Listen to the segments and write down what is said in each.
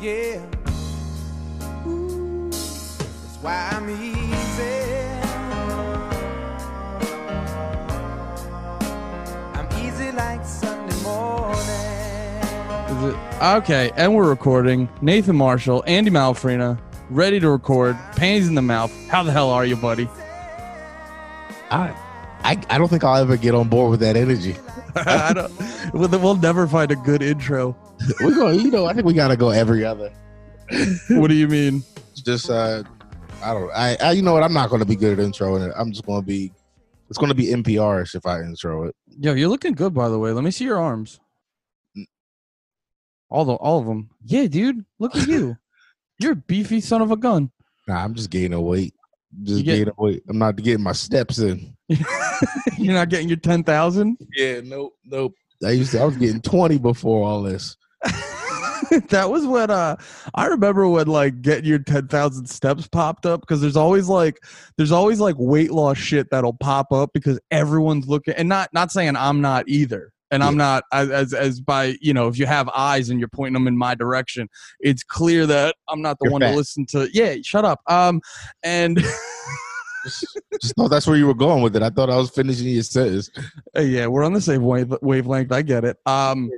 Yeah. Ooh, that's why I'm easy. I'm easy like Sunday morning. It okay? And we're recording. Nathan Marshall, Andy Malfrina, ready to record. Pains in the mouth. How the hell are you, buddy? I, I, I don't think I'll ever get on board with that energy. I don't. We'll, we'll never find a good intro. We're going, you know, I think we got to go every other. What do you mean? Just, uh, I don't, I, I, you know what? I'm not going to be good at introing it. I'm just going to be, it's going to be NPR-ish if I intro it. Yo, you're looking good, by the way. Let me see your arms. All the all of them. Yeah, dude. Look at you. You're a beefy son of a gun. Nah, I'm just gaining weight. Just get- gaining weight. I'm not getting my steps in. You're not getting your ten thousand. Yeah, nope, nope. I used to, I was getting 20 before all this. that was when uh I remember when like getting your 10,000 steps popped up because there's always like there's always like weight loss shit that'll pop up because everyone's looking and not not saying I'm not either and I'm not as, as as by you know if you have eyes and you're pointing them in my direction it's clear that I'm not the You're one fat. to listen to yeah shut up um and Just thought that's where you were going with it. I thought I was finishing your sentence. Uh, yeah, we're on the same wave wavelength. I get it. Um,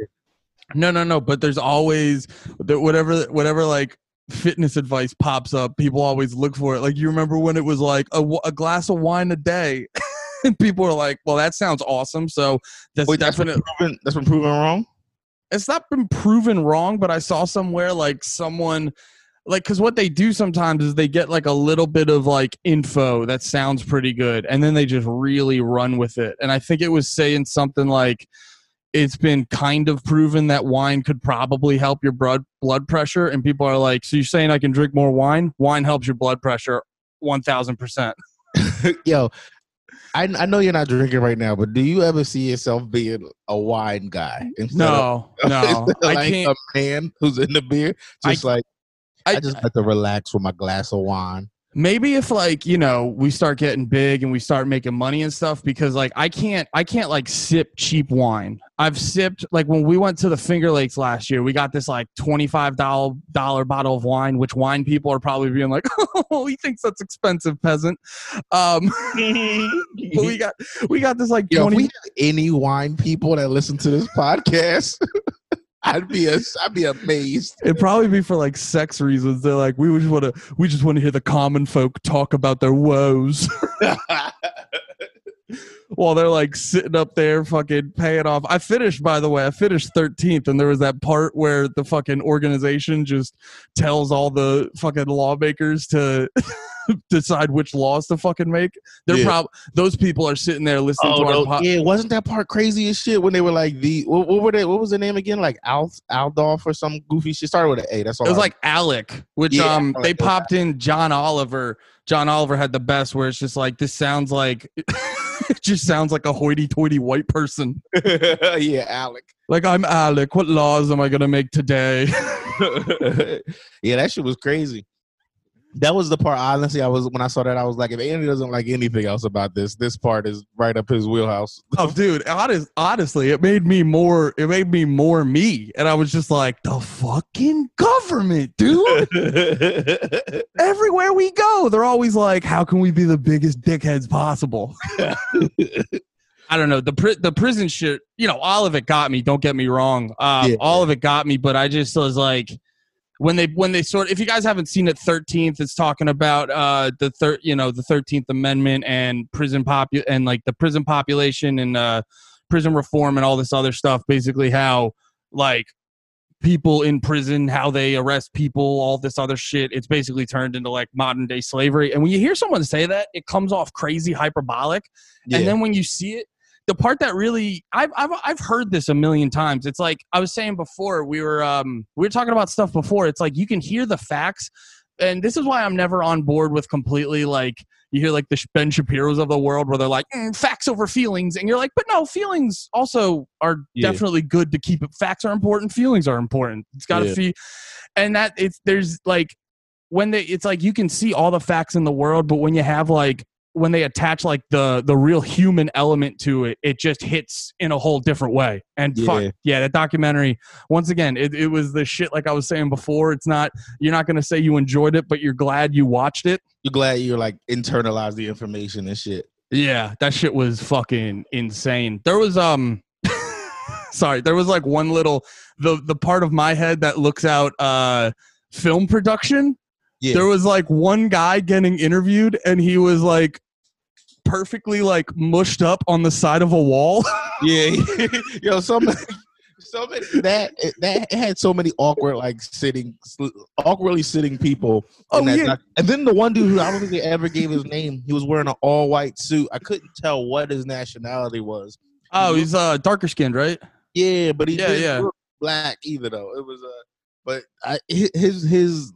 no, no, no. But there's always whatever whatever like fitness advice pops up. People always look for it. Like you remember when it was like a glass of wine a day, and people are like, "Well, that sounds awesome." So that's Wait, that's been proven. That's been proven wrong. it's not been proven wrong, but I saw somewhere like someone like because what they do sometimes is they get like a little bit of like info that sounds pretty good and then they just really run with it. And I think it was saying something like it's been kind of proven that wine could probably help your blood blood pressure and people are like so you're saying I can drink more wine? Wine helps your blood pressure 1000%. Yo, I, I know you're not drinking right now, but do you ever see yourself being a wine guy? instead of- No, no. I can't A man who's in the beer, I- just like I, I, just like to relax with my glass of wine. Maybe if like you know we start getting big and we start making money and stuff because like i can't i can't like sip cheap wine. I've sipped like when we went to the finger lakes last year we got this like $25 bottle of wine which wine people are probably being like oh he thinks that's expensive peasant. Um but we got we got this like Yo, 20 if we have any wine people that listen to this podcast, I'd be a, I'd be amazed. It'd probably be for like sex reasons. They're like, we just want to, we just want to hear the common folk talk about their woes. while they're like sitting up there fucking paying off. I finished, by the way, I finished 13th, and there was that part where the fucking organization just tells all the fucking lawmakers to decide which laws to fucking make. They're Yeah. prob those people are sitting there listening Oh to our no! po- yeah, wasn't that part crazy as shit when they were like the what, what were they? What was the name again? Like Al Aldolf or some goofy shit. Started with an A. That's all. It was I- like Alec, which Yeah, um Alec, they popped in John Oliver. John Oliver had the best where it's just like this sounds like it just sounds like a hoity-toity white person. yeah, Alec. Like I'm Alec. What laws am I gonna make today? yeah, that shit was crazy. That was the part. Honestly, I was when I saw that, I was like, if Andy doesn't like anything else about this, this part is right up his wheelhouse. oh, dude, honest, honestly, it made me more. It made me more me, and I was just like, the fucking government, dude. Everywhere we go, they're always like, how can we be the biggest dickheads possible? I don't know the pri- the prison shit. You know, all of it got me. Don't get me wrong. Um, Yeah. All of it got me, but I just was like, when they when they sort. If you guys haven't seen it, Thirteenth, it's talking about uh the third, you know, the Thirteenth Amendment and prison popu and like the prison population and uh prison reform and all this other stuff. Basically, how like people in prison, how they arrest people, all this other shit. It's basically turned into like modern day slavery. And when you hear someone say that, it comes off crazy hyperbolic. Yeah. And then when you see it, the part that really I've, I've I've heard this a million times. It's like I was saying before. We were um we were talking about stuff before. It's like you can hear the facts, and this is why I'm never on board with completely like you hear like the Ben Shapiro's of the world where they're like "Mm, facts over feelings, and you're like, but no, feelings also are Yeah. definitely good to keep it. Facts are important. Feelings are important. It's got to Yeah. be, and that it's there's like when they it's like you can see all the facts in the world, but when you have like when they attach like the the real human element to it, it just hits in a whole different way. And fuck, Yeah. yeah, that documentary. Once again, it, it was the shit. Like I was saying before, it's not. You're not gonna say you enjoyed it, but you're glad you watched it. You're glad you like internalized the information and shit. Yeah, that shit was fucking insane. There was um sorry, there was like one little the the part of my head that looks out uh film production. Yeah. There was like one guy getting interviewed and he was like perfectly like mushed up on the side of a wall. Yeah, yo, so many, so many that that had so many awkward like sitting, awkwardly sitting people. Oh, that yeah. doc- and then the one dude who I don't think they ever gave his name. He was wearing an all white suit. I couldn't tell what his nationality was. oh, he's uh darker skinned, right? Yeah, but he Yeah, didn't yeah. black either though. It was uh, but I his his.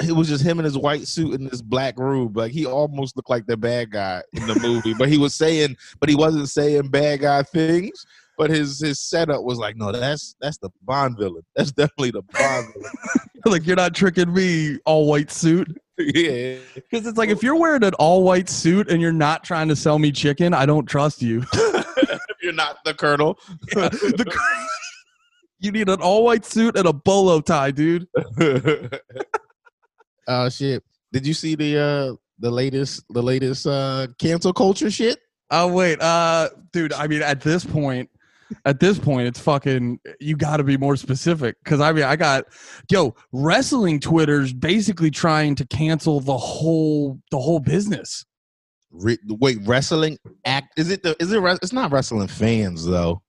It was just him in his white suit in this black robe. Like he almost looked like the bad guy in the movie, but he was saying, but he wasn't saying bad guy things. But his his setup was like, no, that's that's the Bond villain. That's definitely the Bond villain. like you're not tricking me all white suit. yeah, Because it's like if you're wearing an all white suit and you're not trying to sell me chicken, I don't trust you. if you're not the colonel. The- you need an all white suit and a bolo tie, dude. Oh shit! Did you see the uh the latest the latest uh cancel culture shit? Oh wait, uh, dude. I mean, at this point, at this point, it's fucking. You got to be more specific, because I mean, I got, yo, wrestling Twitter's basically trying to cancel the whole the whole business. Re- wait, wrestling act? Is it the? Is it? It's not wrestling fans though.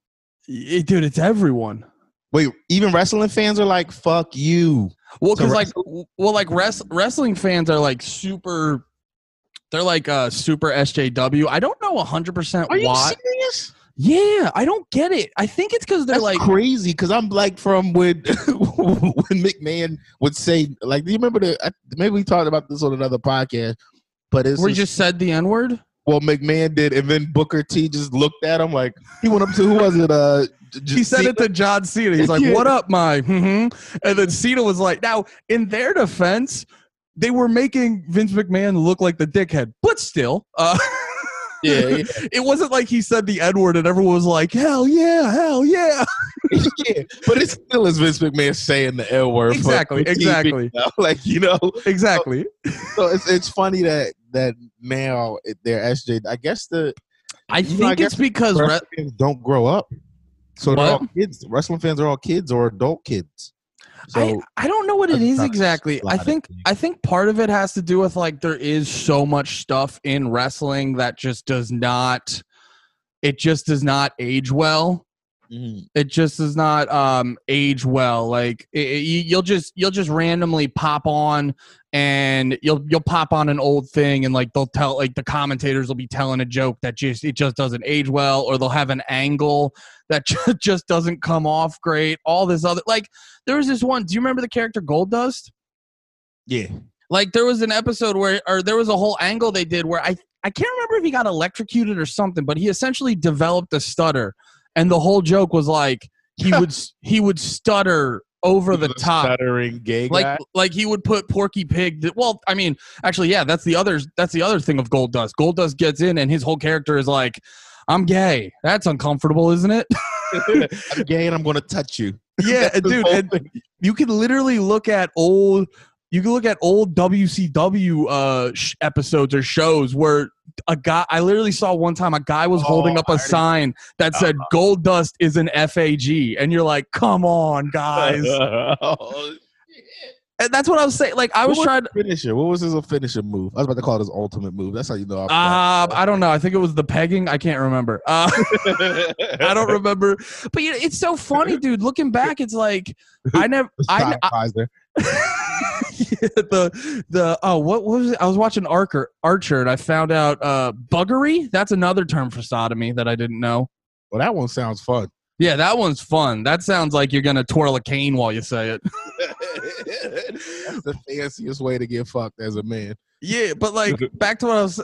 Y- dude, it's everyone. Wait, even wrestling fans are like, "Fuck you." Well, So because like, well, like res- wrestling fans are like super. They're like uh super SJW. I don't know hundred percent Are you why. serious? Yeah, I don't get it. I think it's because they're That's like crazy because I'm like from when when McMahon would say like, do you remember the? I- Maybe we talked about this on another podcast, but it's we just, just said the N word. well McMahon did, and then Booker T just looked at him like he went up to who was it? Uh, He said Cena? it to John Cena. He's like, Yeah. "What up, my?" hmm And then Cena was like, "Now, in their defense, they were making Vince McMahon look like the dickhead, but still, uh, Yeah, yeah. it wasn't like he said the N word and everyone was like, "Hell yeah, hell yeah." yeah, but it still is Vince McMahon saying the L word. for- Exactly, for TV, exactly. you know? Like you know, Exactly. so it's it's funny that that now it- they're SJ. I guess the I You know, I think it's because re- don't grow up, so they're What? all kids. Wrestling fans are all kids or adult kids. So I, I don't know what it is exactly. I think. I think part of it has to do with like there is so much stuff in wrestling that just does not it just does not age well. mhm. It just does not um age well. Like it, it- you'll just you'll just randomly pop on and you'll you'll pop on an old thing and like they'll tell like the commentators will be telling a joke that just it just doesn't age well or they'll have an angle that ju- just doesn't come off great. All this other like there was this one. Do you remember the character Goldust? yeah, Like there was an episode where, or there was a whole angle they did where I I can't remember if he got electrocuted or something, but he essentially developed a stutter, and the whole joke was like he would he would stutter over the top. stuttering gay Like, guy. like he would put Porky Pig. Well, I mean, actually, yeah, that's the other. That's the other thing of Goldust. Gold Dust gets in, and his whole character is like, "I'm gay." That's uncomfortable, isn't it? I'm gay and I'm going to touch you. yeah, dude. And you can literally look at old you can look at old WCW uh sh- episodes or shows where a guy I literally saw one time a guy was holding Oh, up a already- sign that said Goldust is an FAG and you're like come on guys Oh, and that's what I was saying like I was what trying to finisher? What was his finisher move? I was about to call it his ultimate move. That's how you know. Uh, I don't know I think it was the pegging I can't remember uh I don't remember but you know, it's so funny dude looking back it's like I never I, I. Yeah, the the oh what, what was it? I was watching Archer Archer and I found out uh buggery. That's another term for sodomy that I didn't know. Well, that one sounds fun. Yeah, that one's fun. That sounds like you're gonna twirl a cane while you say it. That's the fanciest way to get fucked as a man. Yeah, but like back to what I was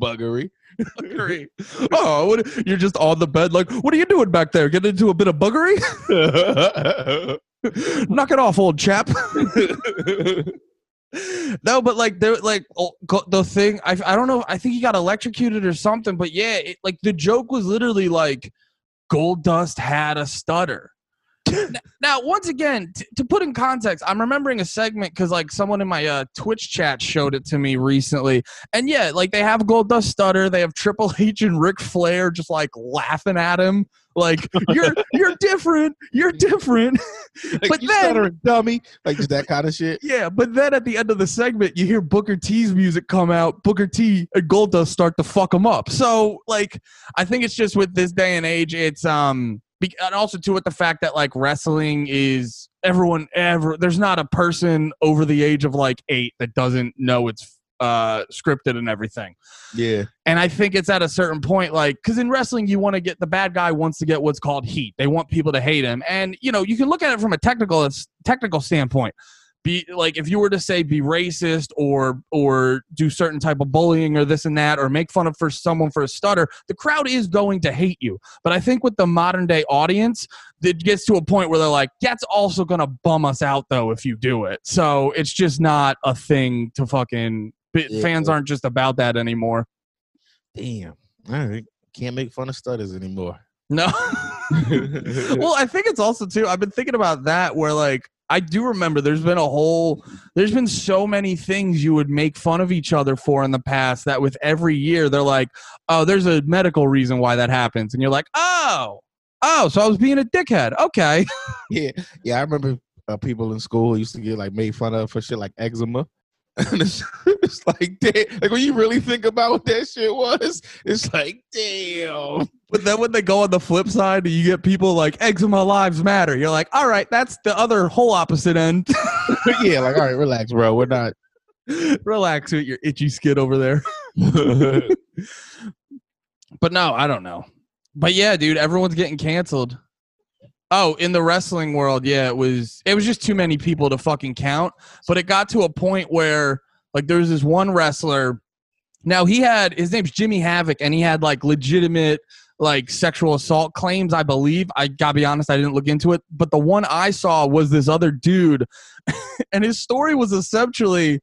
Buggery. Buggery. Oh, what, you're just on the bed like, what are you doing back there? Getting into a bit of buggery? Knock it off, old chap. no, but like there, like oh, the thing. I I don't know. I think he got electrocuted or something. But yeah, it, like the joke was literally like, Goldust had a stutter. Now, once again, t- to put in context, I'm remembering a segment because like someone in my uh, Twitch chat showed it to me recently, and yeah, like they have Goldust stutter. They have Triple H and Ric Flair just like laughing at him, like you're you're different, you're different. Like, But you then- stuttering dummy, like just that kind of shit. Yeah, but then at the end of the segment, you hear Booker T's music come out. Booker T and Goldust start to fuck him up. So, like, I think it's just with this day and age, it's um, and also too with the fact that like wrestling is everyone ever. There's not a person over the age of like eight that doesn't know it's uh scripted and everything. Yeah, And I think it's at a certain point, like, because in wrestling, you want to get the bad guy wants to get what's called heat. They want people to hate him, and you know, you can look at it from a technical technical standpoint. Be like, if you were to say be racist or or do certain type of bullying or this and that, or make fun of for someone for a stutter, the crowd is going to hate you. But I think with the modern day audience, it gets to a point where they're like, that's also gonna bum us out though if you do it. So it's just not a thing to fucking. Yeah. Fans aren't just about that anymore. damn. All right, can't make fun of stutters anymore. No. well, I think it's also too. I've been thinking about that where like I do remember there's been a whole there's been so many things you would make fun of each other for in the past that with every year they're like, "Oh, there's a medical reason why that happens." And you're like, "Oh. Oh, so I was being a dickhead." Okay. yeah, yeah. I remember uh, people in school used to get like made fun of for shit like eczema. And it's, it's like, damn, like when you really think about what that shit was, it's like, damn. But then when they go on the flip side, you get people like eczema lives matter. You're like, "All right, that's the other whole opposite end." yeah, like, all right, relax, bro. We're not. Relax with your itchy skin over there. But no, I don't know. But yeah, dude, everyone's getting canceled. Oh, in the wrestling world, yeah, it was it was just too many people to fucking count. But it got to a point where like there was this one wrestler. Now he had his name's Jimmy Havoc, and he had like legitimate like sexual assault claims, I believe. I gotta be honest, I didn't look into it. But the one I saw was this other dude, and his story was essentially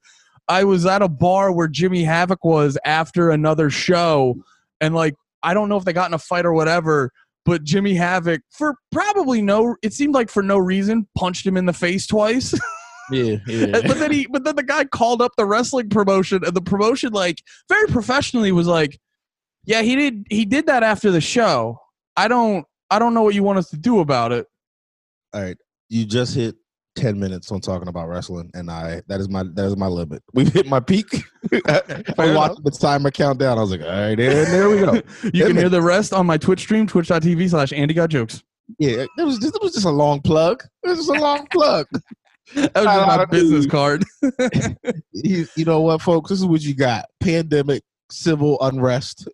I was at a bar where Jimmy Havoc was after another show, and like I don't know if they got in a fight or whatever, but Jimmy Havoc for probably no it seemed like for no reason punched him in the face twice. yeah, yeah. but then he but then the guy called up the wrestling promotion and the promotion like very professionally was like, "Yeah, he did he did that after the show. I don't I don't know what you want us to do about it." All right, you just hit ten minutes on talking about wrestling, and I that is my that is my limit. We've hit my peak. I watched the timer countdown. I was like, all right, and there we go. you can hear the rest on my Twitch stream, twitch.tv slash Andy Got Jokes. Yeah, it was just it was just a long plug. It was just a long plug. That was just my uh, business card. you, you know what, folks? This is what you got: pandemic, civil unrest.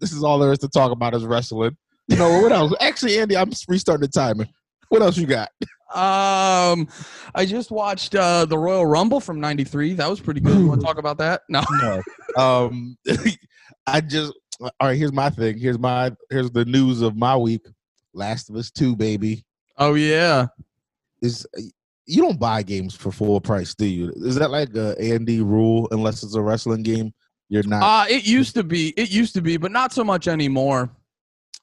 this is all there is to talk about is wrestling. No, what else? Actually, Andy, I'm restarting the timer. What else you got? Um, I just watched uh, the Royal Rumble from '93. That was pretty good. You want to talk about that? No. No. um, I just all right. Here's my thing. Here's my here's the news of my week. Last of Us Two, baby. Oh yeah. Is you don't buy games for full price, do you? Is that like a Andy rule? Unless it's a wrestling game, you're not. Uh it used to be. It used to be, but not so much anymore.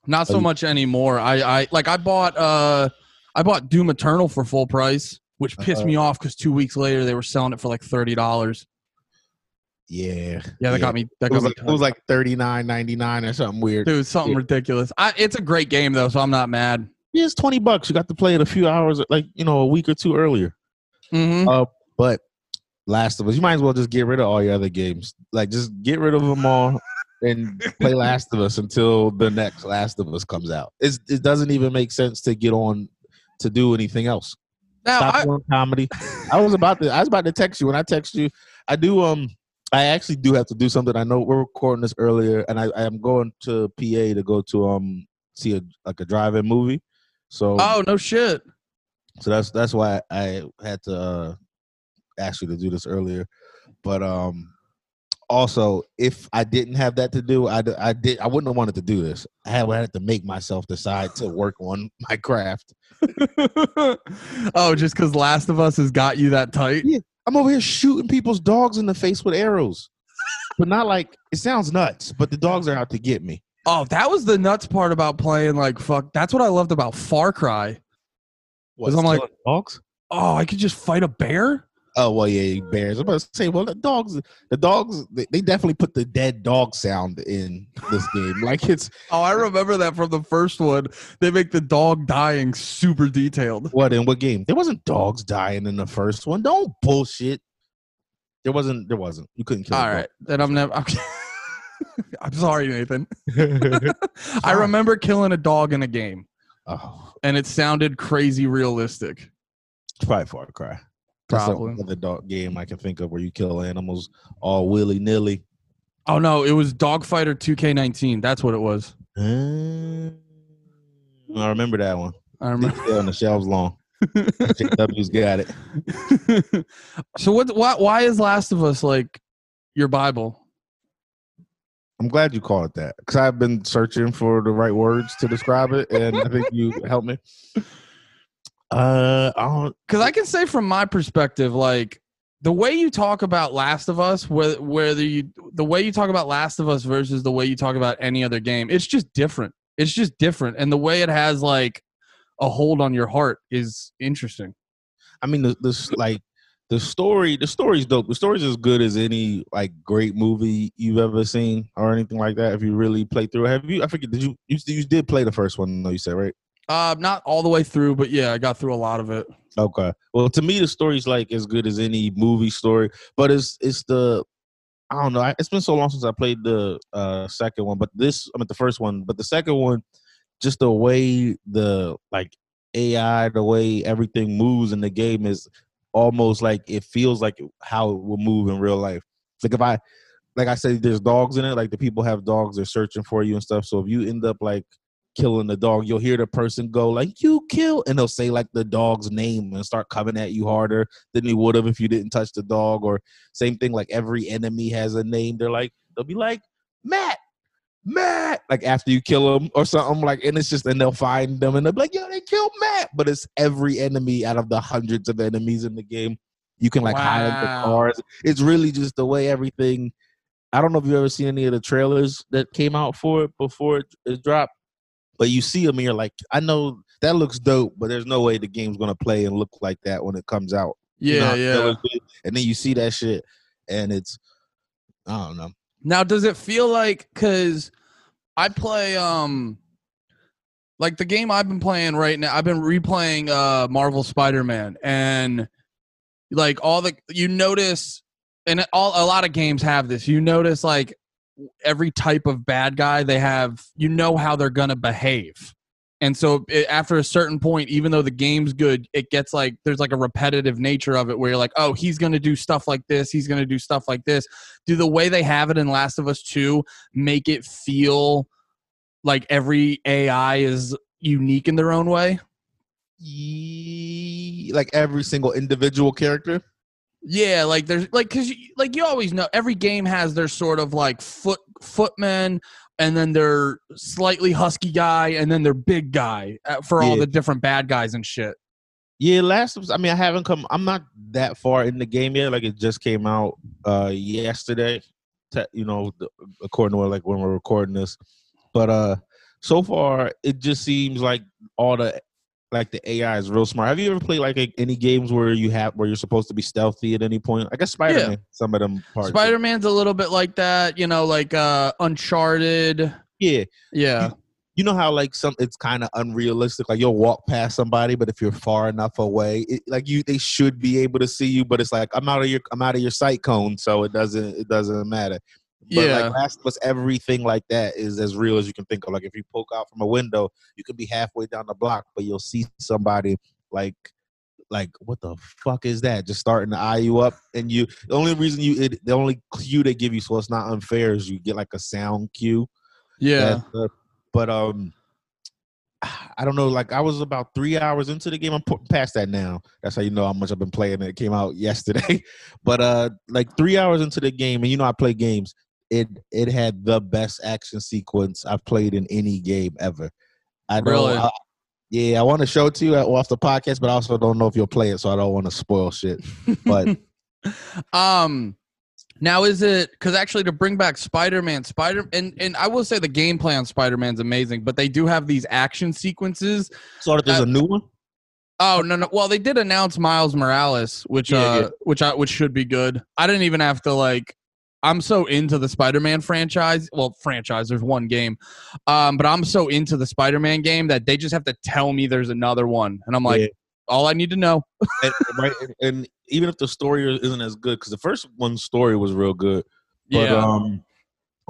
Not so Oh, much anymore. I I like I bought uh I bought Doom Eternal for full price, which pissed Uh-huh. me off because two weeks later they were selling it for like thirty dollars. yeah, Yeah, that got me. That It got was me. like it was like thirty nine ninety nine or something weird. Dude, something Yeah. ridiculous. I, it's a great game though, so I'm not mad. Yeah, it's twenty bucks. You got to play it a few hours, like you know, a week or two earlier. hmm Uh, but Last of Us, you might as well just get rid of all your other games. Like, just get rid of them all and play Last of Us until the next Last of Us comes out. It's, it doesn't even make sense to get on to do anything else. Now, Stop I, doing comedy. I was about to. I was about to text you when I text you. I do. Um, I actually do have to do something. I know we're recording this earlier, and I, I am going to PA to go to um see a like a drive-in movie. So oh no shit. so that's that's why I had to uh, ask you to do this earlier. But um, also, if I didn't have that to do, I, d- I did I wouldn't have wanted to do this. I had, I had to make myself decide to work on my craft. oh, just because Last of Us has got you that tight. yeah. I'm over here shooting people's dogs in the face with arrows. but not like it sounds nuts, but the dogs are out to get me. Oh, that was the nuts part about playing like fuck. That's what I loved about Far Cry. was I'm like- dogs? Oh, I could just fight a bear. Oh well, yeah, bears. I'm about to say, well, the dogs, the dogs, they, they definitely put the dead dog sound in this game. Like it's Oh, I remember that from the first one. They make the dog dying super detailed. what in what game? There wasn't dogs dying in the first one. Don't bullshit. There wasn't. There wasn't. You couldn't kill. All right, then I'm never. I'm, I'm sorry, Nathan. dog. I remember killing a dog in a game, oh, and it sounded crazy realistic. it's probably Far Cry. That's the Probably. only other dog game I can think of where you kill animals all willy nilly. Oh no, it was Dogfighter 2K19. That's what it was. Uh, I remember that one. I remember. still on the shelves long. JW's got it. so what? Why, why is Last of Us like your Bible? I'm glad you called it that because I've been searching for the right words to describe it, and I think you helped me. Uh, I don't. because I can say from my perspective, like the way you talk about Last of Us, whether whether you the way you talk about Last of Us versus the way you talk about any other game, it's just different. It's just different, and the way it has like a hold on your heart is interesting. I mean, the this like the story. The story's dope. The story's as good as any like great movie you've ever seen or anything like that. If you really play through, have you? I forget. Did you? You, you did play the first one, though. You said right. Uh, not all the way through, but yeah, I got through a lot of it. Okay. Well, to me, the story's like as good as any movie story, but it's it's the I don't know. It's been so long since I played the uh second one, but this I mean the first one, but the second one, just the way the like AI, the way everything moves in the game is almost like it feels like how it will move in real life. Like if I like I said, there's dogs in it. Like the people have dogs, they're searching for you and stuff. So if you end up like killing the dog, you'll hear the person go like "you kill," and they'll say like the dog's name and start coming at you harder than they would have if you didn't touch the dog. Or same thing, like every enemy has a name. They're like they'll be like Matt, Matt, like after you kill them or something like, and it's just and they'll find them and they'll be like, "Yo, they killed Matt," but it's every enemy out of the hundreds of enemies in the game. You can like hide the cars. It's really just the way everything. I don't know if you've ever seen any of the trailers that came out for it before it, it dropped, but you see them and you're like, I know that looks dope, but there's no way the game's gonna play and look like that when it comes out. You know Yeah, yeah. And then you see that shit, and it's, I don't know. Now, does it feel like because I play um like the game I've been playing right now? I've been replaying uh Marvel Spider Man, and like all the you notice, and all a lot of games have this. You notice like every type of bad guy they have. You know how they're gonna behave. And so it, after a certain point, even though the game's good, it gets like there's like a repetitive nature of it where you're like, oh, he's gonna do stuff like this, he's gonna do stuff like this do the way they have it in Last of Us 2 make it feel like every AI is unique in their own way? Like every single individual character. Yeah, like there's like cuz you, like you always know every game has their sort of like foot footmen and then their slightly husky guy and then their big guy uh, for all Yeah. the different bad guys and shit. Yeah, Last. I mean, I haven't come. I'm not that far in the game yet. Like it just came out uh yesterday. Te- you know, according to like when we're recording this. But uh so far, it just seems like all the like the AI is real smart. Have you ever played like a, any games where you have where you're supposed to be stealthy at any point? I guess Spider Man. Some of them parts. Spider Man's a little bit like that, you know, like uh Uncharted. Yeah, Yeah. you know how like some it's kind of unrealistic like you'll walk past somebody but if you're far enough away it, like you they should be able to see you but it's like i'm out of your i'm out of your sight cone so it doesn't it doesn't matter but Yeah. like last of us everything like that is as real as you can think of like if you poke out from a window you could be halfway down the block but you'll see somebody like like what the fuck is that just starting to eye you up and you the only reason you it, the only cue they give you so it's not unfair is you get like a sound cue Yeah. that, uh, but um, I don't know. Like I was about three hours into the game. I'm past that now. That's how you know how much I've been playing. It came out yesterday, but uh, like three hours into the game, and you know I play games. It it had the best action sequence I've played in any game ever. I know. Really? I- yeah, I want to show it to you off the podcast, but I also don't know if you'll play it, so I don't want to spoil shit. But Um, now is it because actually to bring back Spider-Man, Spider and and I will say the gameplay on Spider-Man's amazing, but they do have these action sequences. So there's a new one. Oh no no! Well, they did announce Miles Morales, which Yeah, uh, yeah. which I, which should be good. I didn't even have to like. I'm so into the Spider-Man franchise. Well, franchise. There's one game, um, but I'm so into the Spider-Man game that they just have to tell me there's another one, and I'm like, Yeah. all I need to know. and, right, and- and even if the story isn't as good, because the first one's story was real good, but yeah. um,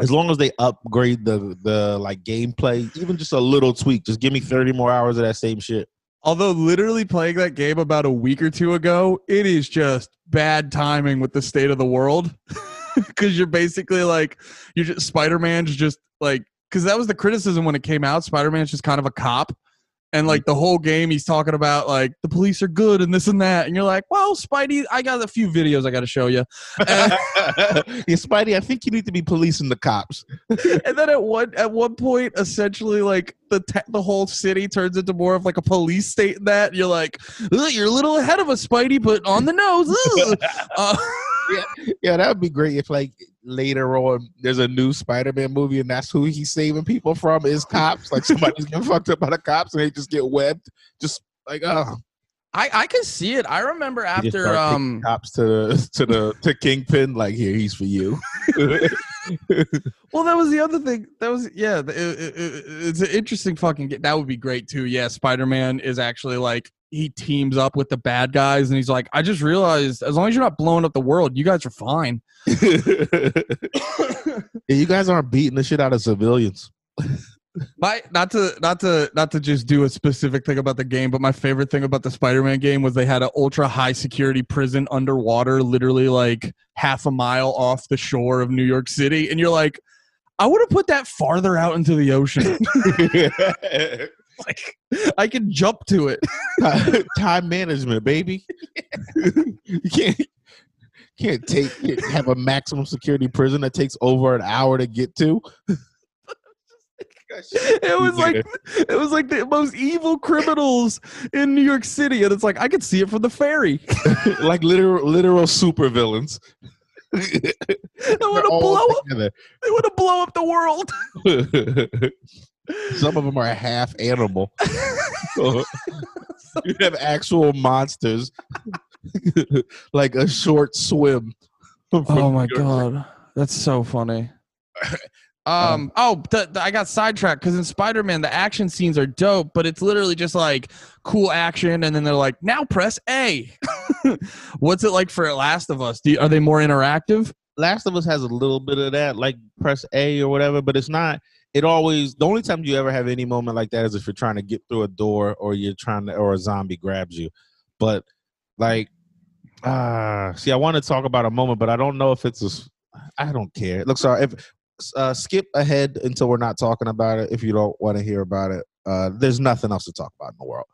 as long as they upgrade the the like gameplay, even just a little tweak, just give me thirty more hours of that same shit. Although literally playing that game about a week or two ago, it is just bad timing with the state of the world. Cause you're basically like you're just Spider Man's just like because that was the criticism when it came out. Spider Man's just kind of a cop. And like the whole game, he's talking about like the police are good and this and that, and you're like, "Well, Spidey, I got a few videos I got to show you." And, yeah, Spidey, I think you need to be policing the cops. and then at one at one point, essentially, like the te- the whole city turns into more of like a police state. In that and you're like, "You're a little ahead of us, Spidey, but on the nose." Uh, Yeah, yeah, that would be great if like later on there's a new Spider-Man movie and that's who he's saving people from is cops. Like somebody's getting fucked up by the cops and they just get webbed. Just like oh, I I can see it. I remember after um cops to the to the to Kingpin. Like here, he's for you. well that was the other thing that was yeah it, it- it- it's an interesting fucking ga- that would be great too yeah Spider-Man is actually like he teams up with the bad guys and he's like I just realized as long as you're not blowing up the world you guys are fine yeah, you guys aren't beating the shit out of civilians. my not to not to not to just do a specific thing about the game but my favorite thing about the Spider-Man game was they had an ultra high security prison underwater literally like half a mile off the shore of New York City and you're like I would have put that farther out into the ocean like I can jump to it. Time management, baby. you can't can't take have a maximum security prison that takes over an hour to get to. It was like it was like the most evil criminals in New York City, and it's like I could see it from the ferry. like literal literal super villains. They want to blow up. They want to blow up the world. Some of them are half animal. you have actual monsters, like a short swim. Oh my New god, that's so funny. Um. Oh, the, the- I got sidetracked because in Spider Man the action scenes are dope, but it's literally just like cool action, and then they're like, now press A. What's it like for Last of Us? Do you, are they more interactive? Last of Us has a little bit of that, like press A or whatever, but it's not. It always the only time you ever have any moment like that is if you're trying to get through a door or you're trying to or a zombie grabs you. But like, ah, see, I want to talk about a moment, but I don't know if it's a. I don't care. Look, sorry. If uh, skip ahead until we're not talking about it, if you don't want to hear about it, uh, there's nothing else to talk about in the world.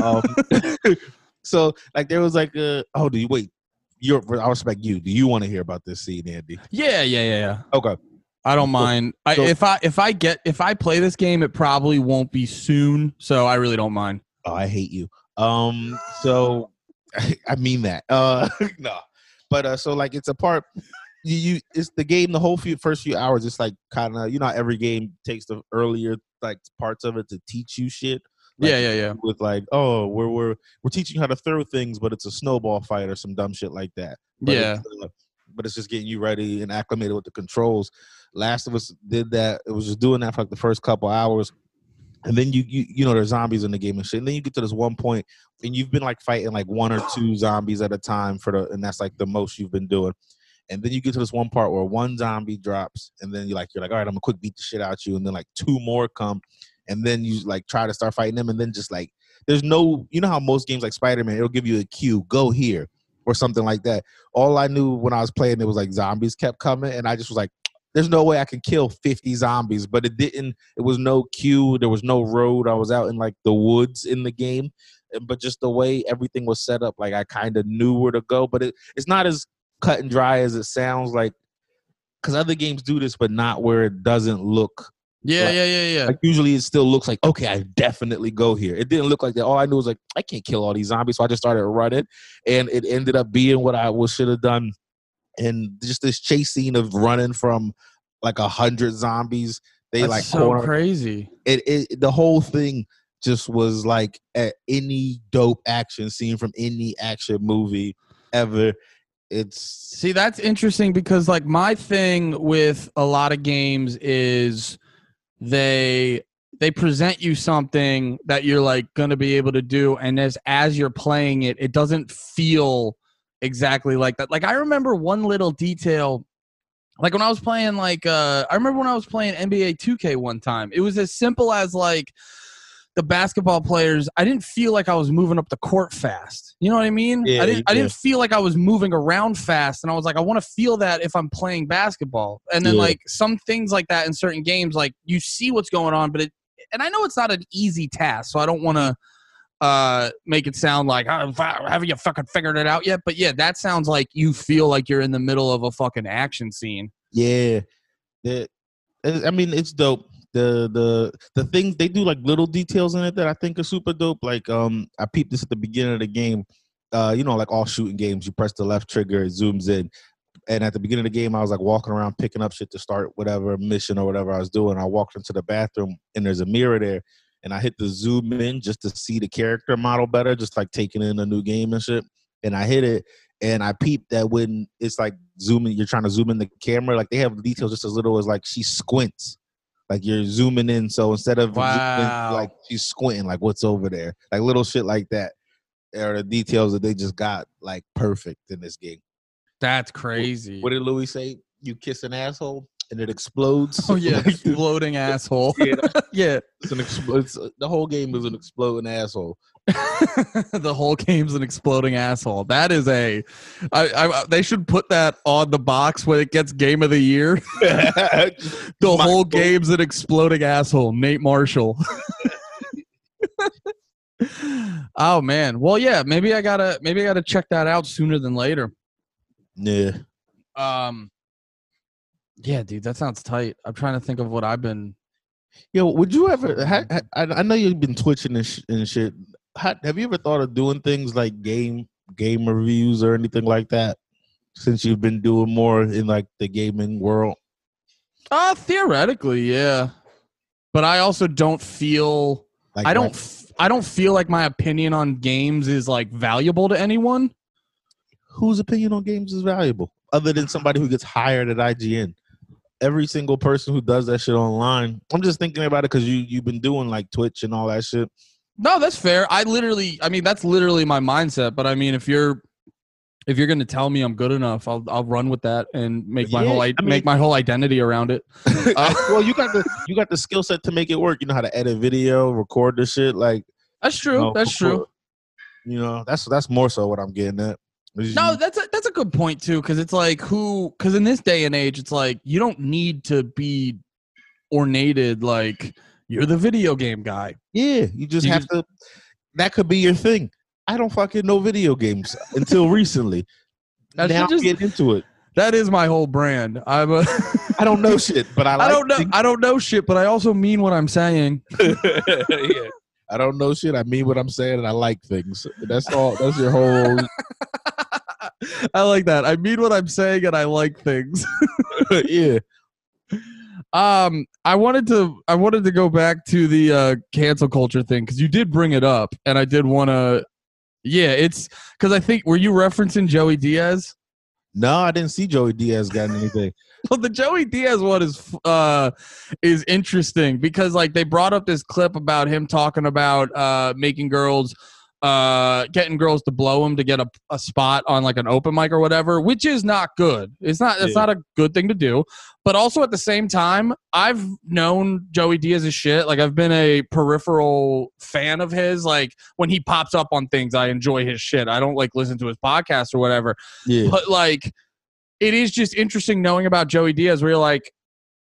Um, so like there was like a oh do you wait you're I respect you do you want to hear about this scene Andy Yeah, yeah, yeah, yeah. okay I don't mind. I, So- if I if I get if I play this game, it probably won't be soon, so I really don't mind. Oh, I hate you. Um, so I mean that. Uh, no, but uh, so like it's a part. You, you it's the game. The whole few first few hours, it's like kind of you know every game takes the earlier like parts of it to teach you shit. Like, yeah, yeah, yeah. With like, oh, we're we're we're teaching how to throw things, but it's a snowball fight or some dumb shit like that. But Yeah. it's, uh, but it's just getting you ready and acclimated with the controls. Last of Us did that. It was just doing that for like the first couple hours, and then you you you know there's zombies in the game and shit. And then you get to this one point, and you've been like fighting like one or two zombies at a time for the, and that's like the most you've been doing. And then you get to this one part where one zombie drops, and then you're like you're like all right, I'm gonna quick beat the shit out you, and then like two more come, and then you like try to start fighting them, and then just like there's no you know how most games like Spider Man it'll give you a cue go here or something like that. All I knew when I was playing it was like zombies kept coming, and I just was like, "There's no way I can kill 50 zombies." But it didn't. It was no queue. There was no road. I was out in like the woods in the game, but just the way everything was set up, like I kind of knew where to go. But it, it's not as cut and dry as it sounds like, because other games do this, but not where it doesn't look Yeah, Like- yeah, yeah, yeah. Like usually it still looks like okay, I definitely go here. It didn't look like that. All I knew was like I can't kill all these zombies, so I just started running, and it ended up being what I was should have done. And just this chase scene of running from like a hundred zombies, they That's like so corner crazy. it, it the whole thing just was like a, any dope action scene from any action movie ever. It's See, that's interesting because like my thing with a lot of games is they they present you something that you're like going to be able to do and as as you're playing it it doesn't feel exactly like that. Like I remember one little detail like when I was playing like uh I remember when I was playing NBA 2K one time. It was as simple as like the basketball players, I didn't feel like I was moving up the court fast. You know what I mean? Yeah, I didn't I didn't feel like I was moving around fast and I was like I want to feel that if I'm playing basketball. And then Yeah. like some things like that in certain games like you see what's going on but it and I know it's not an easy task, so I don't want to uh make it sound like oh, haven't you fucking figured it out yet but yeah that sounds like you feel like you're in the middle of a fucking action scene yeah. The, I mean, it's dope. The the the things they do like little details in it that I think are super dope. Like um, I peeped this at the beginning of the game. Uh, you know, like all shooting games, you press the left trigger, it zooms in. And at the beginning of the game, I was like walking around picking up shit to start whatever mission or whatever I was doing. I walked into the bathroom and there's a mirror there, and I hit the zoom in just to see the character model better, just like taking in a new game and shit. And I hit it, and I peeped that when it's like zooming, you're trying to zoom in the camera, like they have details just as little as like she squints, like you're zooming in. So instead of Wow. like she's squinting, like what's over there, like little shit like that, are the details that they just got like perfect in this game. that's crazy What did Louis say? You kiss an asshole and it explodes. oh yeah exploding asshole Yeah. yeah an expl- it's, the whole game is an exploding asshole. the whole game's an exploding asshole. That is a. I, I, they should put that on the box when it gets game of the year. The My- whole game's an exploding asshole. Nate Marshall. oh man. Well, yeah. Maybe I gotta. Maybe I gotta check that out sooner than later. Yeah. Um. Yeah, dude, that sounds tight. I'm trying to think of what I've been. Yo, would you ever? Ha, ha, I, I know you've been twitching and, sh- and shit. Ha, have you ever thought of doing things like game game reviews or anything like that? Since you've been doing more in like the gaming world. Uh theoretically, yeah. But I also don't feel. Like I don't. f- I don't feel like my opinion on games is like valuable to anyone. whose opinion on games is valuable, other than somebody who gets hired at IGN. Every single person who does that shit online. I'm just thinking about it because you you've been doing like Twitch and all that shit. No, that's fair. I literally, I mean, that's literally my mindset. But I mean, if you're, if you're gonna tell me I'm good enough, I'll I'll run with that and make my Yeah, whole I, mean- make my whole identity around it. Uh, well, you got the you got the skill set to make it work. You know how to edit video, record the shit. Like That's true. you know, that's true. You know, that's that's more so what I'm getting at. No, that's a, that's a good point too, because it's like who, because in this day and age, it's like you don't need to be ornated like you're the video game guy. yeah, you just you have to. That could be your thing. I don't fucking know video games until recently. I now just- get into it. That is my whole brand. I'm a. I don't know shit, but I, like I don't know. things- I don't know shit, but I also mean what I'm saying. yeah. I don't know shit. I mean what I'm saying, and I like things. That's all. That's your whole. I like that. I mean what I'm saying, and I like things. yeah. Um, I wanted to I wanted to go back to the uh, cancel culture thing because you did bring it up, and I did want to. Yeah, it's because I think were you referencing Joey Diaz? No, I didn't see Joey Diaz got anything. Well, the Joey Diaz one is uh is interesting because like they brought up this clip about him talking about uh making girls uh getting girls to blow him to get a, a spot on like an open mic or whatever, which is not good. It's not it's Yeah. not a good thing to do. But also at the same time, I've known Joey Diaz's shit. Like I've been a peripheral fan of his. Like when he pops up on things, I enjoy his shit. I don't like listen to his podcast or whatever Yeah. but like it is just interesting knowing about Joey Diaz where you're like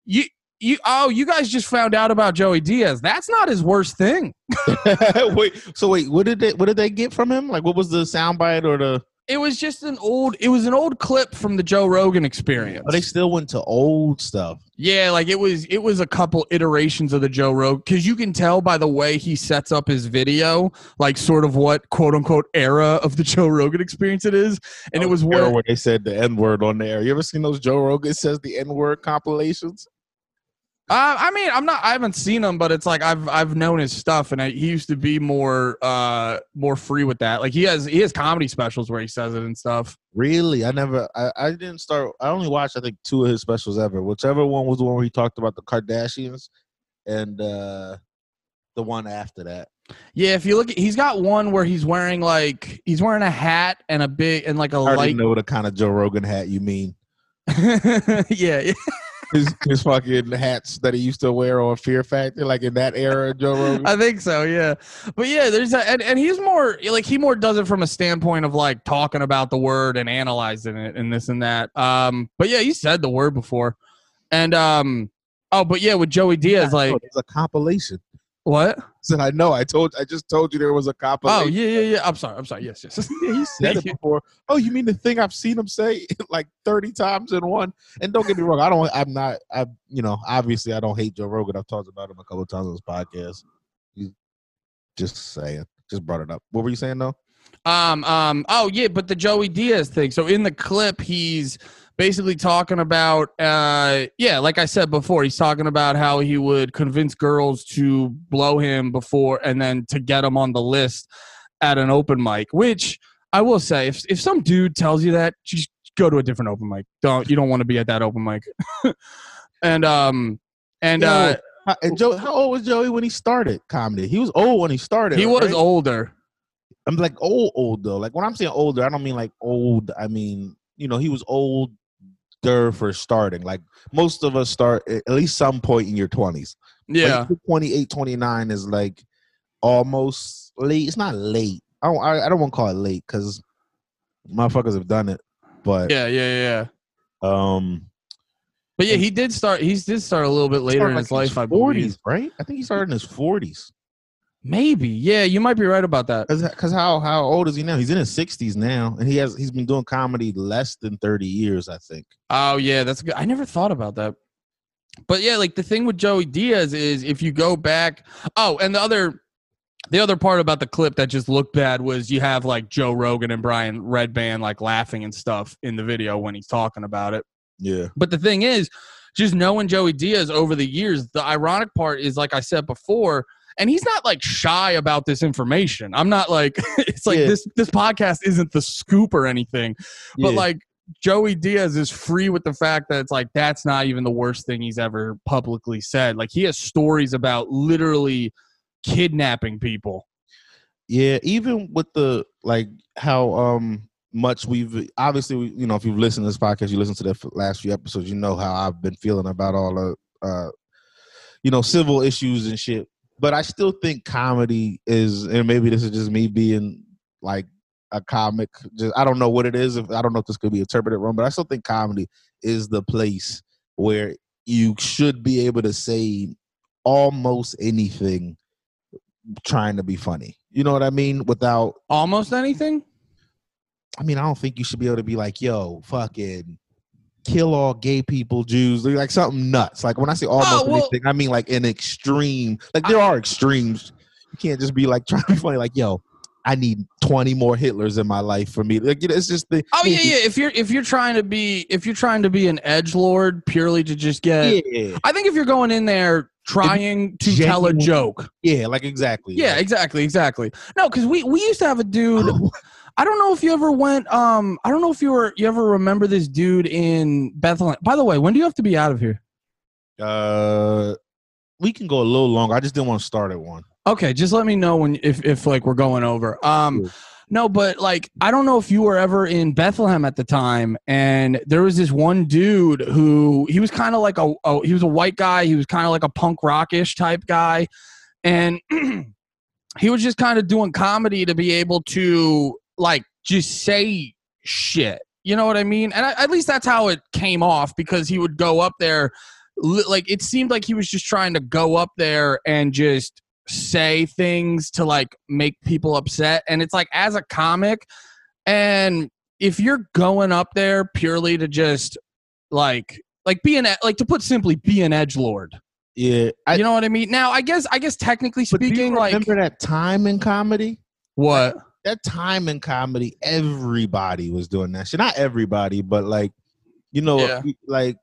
you you oh you guys just found out about Joey Diaz that's not his worst thing wait. So wait, what did they what did they get from him? Like, what was the soundbite or the? it was just an old it was an old clip from the Joe Rogan experience. But they still went to old stuff. Yeah, like it was it was a couple iterations of the Joe Rogan because you can tell by the way he sets up his video, like sort of what quote unquote era of the Joe Rogan experience it is, and it oh, was where where they said the N word on there. You ever seen those Joe Rogan says the N word compilations? Uh, I mean, I'm not. I haven't seen him, but it's like I've I've known his stuff, and I, he used to be more uh more free with that. Like he has he has comedy specials where he says it and stuff. Really? I never. I, I didn't start. I only watched I think two of his specials ever. Whichever one was the one where he talked about the Kardashians, and uh the one after that. Yeah, if you look, at, he's got one where he's wearing like he's wearing a hat and a big and like a I light. know the kind of Joe Rogan hat you mean. yeah, yeah. His his fucking hats that he used to wear on Fear Factor, like in that era, Joe Rogan. I think so, yeah. But yeah, there's a, and, and he's more like he more does it from a standpoint of like talking about the word and analyzing it and this and that. Um, but yeah, he said the word before, and um, oh, but yeah, with Joey Diaz, like it's a compilation. What? Said I know. I told. I just told you there was a cop. Oh yeah, yeah, yeah. I'm sorry, I'm sorry. Yes, yes. Yeah, he said it before. Oh, you mean the thing I've seen him say like thirty times in one? And don't get me wrong, I don't. I'm not. I you know obviously I don't hate Joe Rogan. I've talked about him a couple of times on this podcast. He's just saying. Just brought it up. What were you saying though? Um, um, oh yeah, but the Joey Diaz thing. So in the clip, he's basically talking about, uh, yeah, like I said before, he's talking about how he would convince girls to blow him before and then to get him on the list at an open mic. Which I will say, if if some dude tells you that, just go to a different open mic. Don't you don't want to be at that open mic. and um, and Yo, uh, And Joe, how old was Joey when he started comedy? He was old when he started. he was right? older. I'm like old, old though. Like when I'm saying older, I don't mean like old. I mean, you know, he was older for starting. Like most of us start at least some point in your 20s. Yeah. Like 28, 29 is like almost late. It's not late. I don't. I, I don't want to call it late because motherfuckers have done it. But Yeah, yeah, yeah. um, But yeah, he did start. He did start a little bit later in like his life. I forties, believe. right? I think he started in his forties. Maybe. Yeah, you might be right about that. Because how how old is he now? He's in his sixties now, and he has he's been doing comedy less than thirty years, I think. Oh yeah, that's good. I never thought about that. But yeah, like the thing with Joey Diaz is if you go back. Oh, and the other. The other part about the clip that just looked bad was you have like Joe Rogan and Brian Redban like laughing and stuff in the video when he's talking about it. Yeah, But the thing is, just knowing Joey Diaz over the years, the ironic part is, like I said before, and he's not like shy about this information. I'm not like it's like Yeah. this this podcast isn't the scoop or anything, but Yeah. like Joey Diaz is free with the fact that it's like that's not even the worst thing he's ever publicly said. Like he has stories about literally kidnapping people. yeah. Even with the like how um much we've obviously we- you know if you've listened to this podcast, you listen to the last few episodes, you know how I've been feeling about all the uh you know civil issues and shit. But I still think comedy is, and maybe this is just me being like a comic. Just I don't know what it is. If I don't know if this could be interpreted wrong, but I still think comedy is the place where you should be able to say almost anything trying to be funny. You know what I mean? Without, Almost anything? I mean, I don't think you should be able to be like, "Yo, fucking." Kill all gay people, Jews, like something nuts. Like when I say almost Oh, well- anything, I mean like an extreme. Like there are extremes. You can't just be like trying to be funny. Like yo, I need twenty more Hitlers in my life for me. Like it's just the. Oh yeah, yeah. If you're if you're trying to be if you're trying to be an edge lord purely to just get yeah, I think if you're going in there trying to tell a joke. yeah, like exactly. Yeah, Like, exactly, exactly. No, because we we used to have a dude. I don't know if you ever went. Um, I don't know if you were you ever remember this dude in Bethlehem. By the way, when do you have to be out of here? uh, we can go a little longer. I just didn't want to start at one. Okay, just let me know when if if like we're going over. Um, Sure. no, but like I don't know if you were ever in Bethlehem at the time, and there was this one dude who he was kind of like a, a he was a white guy. He was kind of like a punk rockish type guy, and he was just kind of doing comedy to be able to like just say shit. You know what I mean? And I, at least that's how it came off because he would go up there, like it seemed like he was just trying to go up there and just say things to like make people upset. And it's like as a comic, and if you're going up there purely to just like like be an like to put simply be an edge lord. Yeah, I, you know what I mean? Now, I guess I guess technically but do you speaking, like remember that time in comedy? what? That time in comedy, everybody was doing that shit. Not everybody, but like, you know, Yeah. like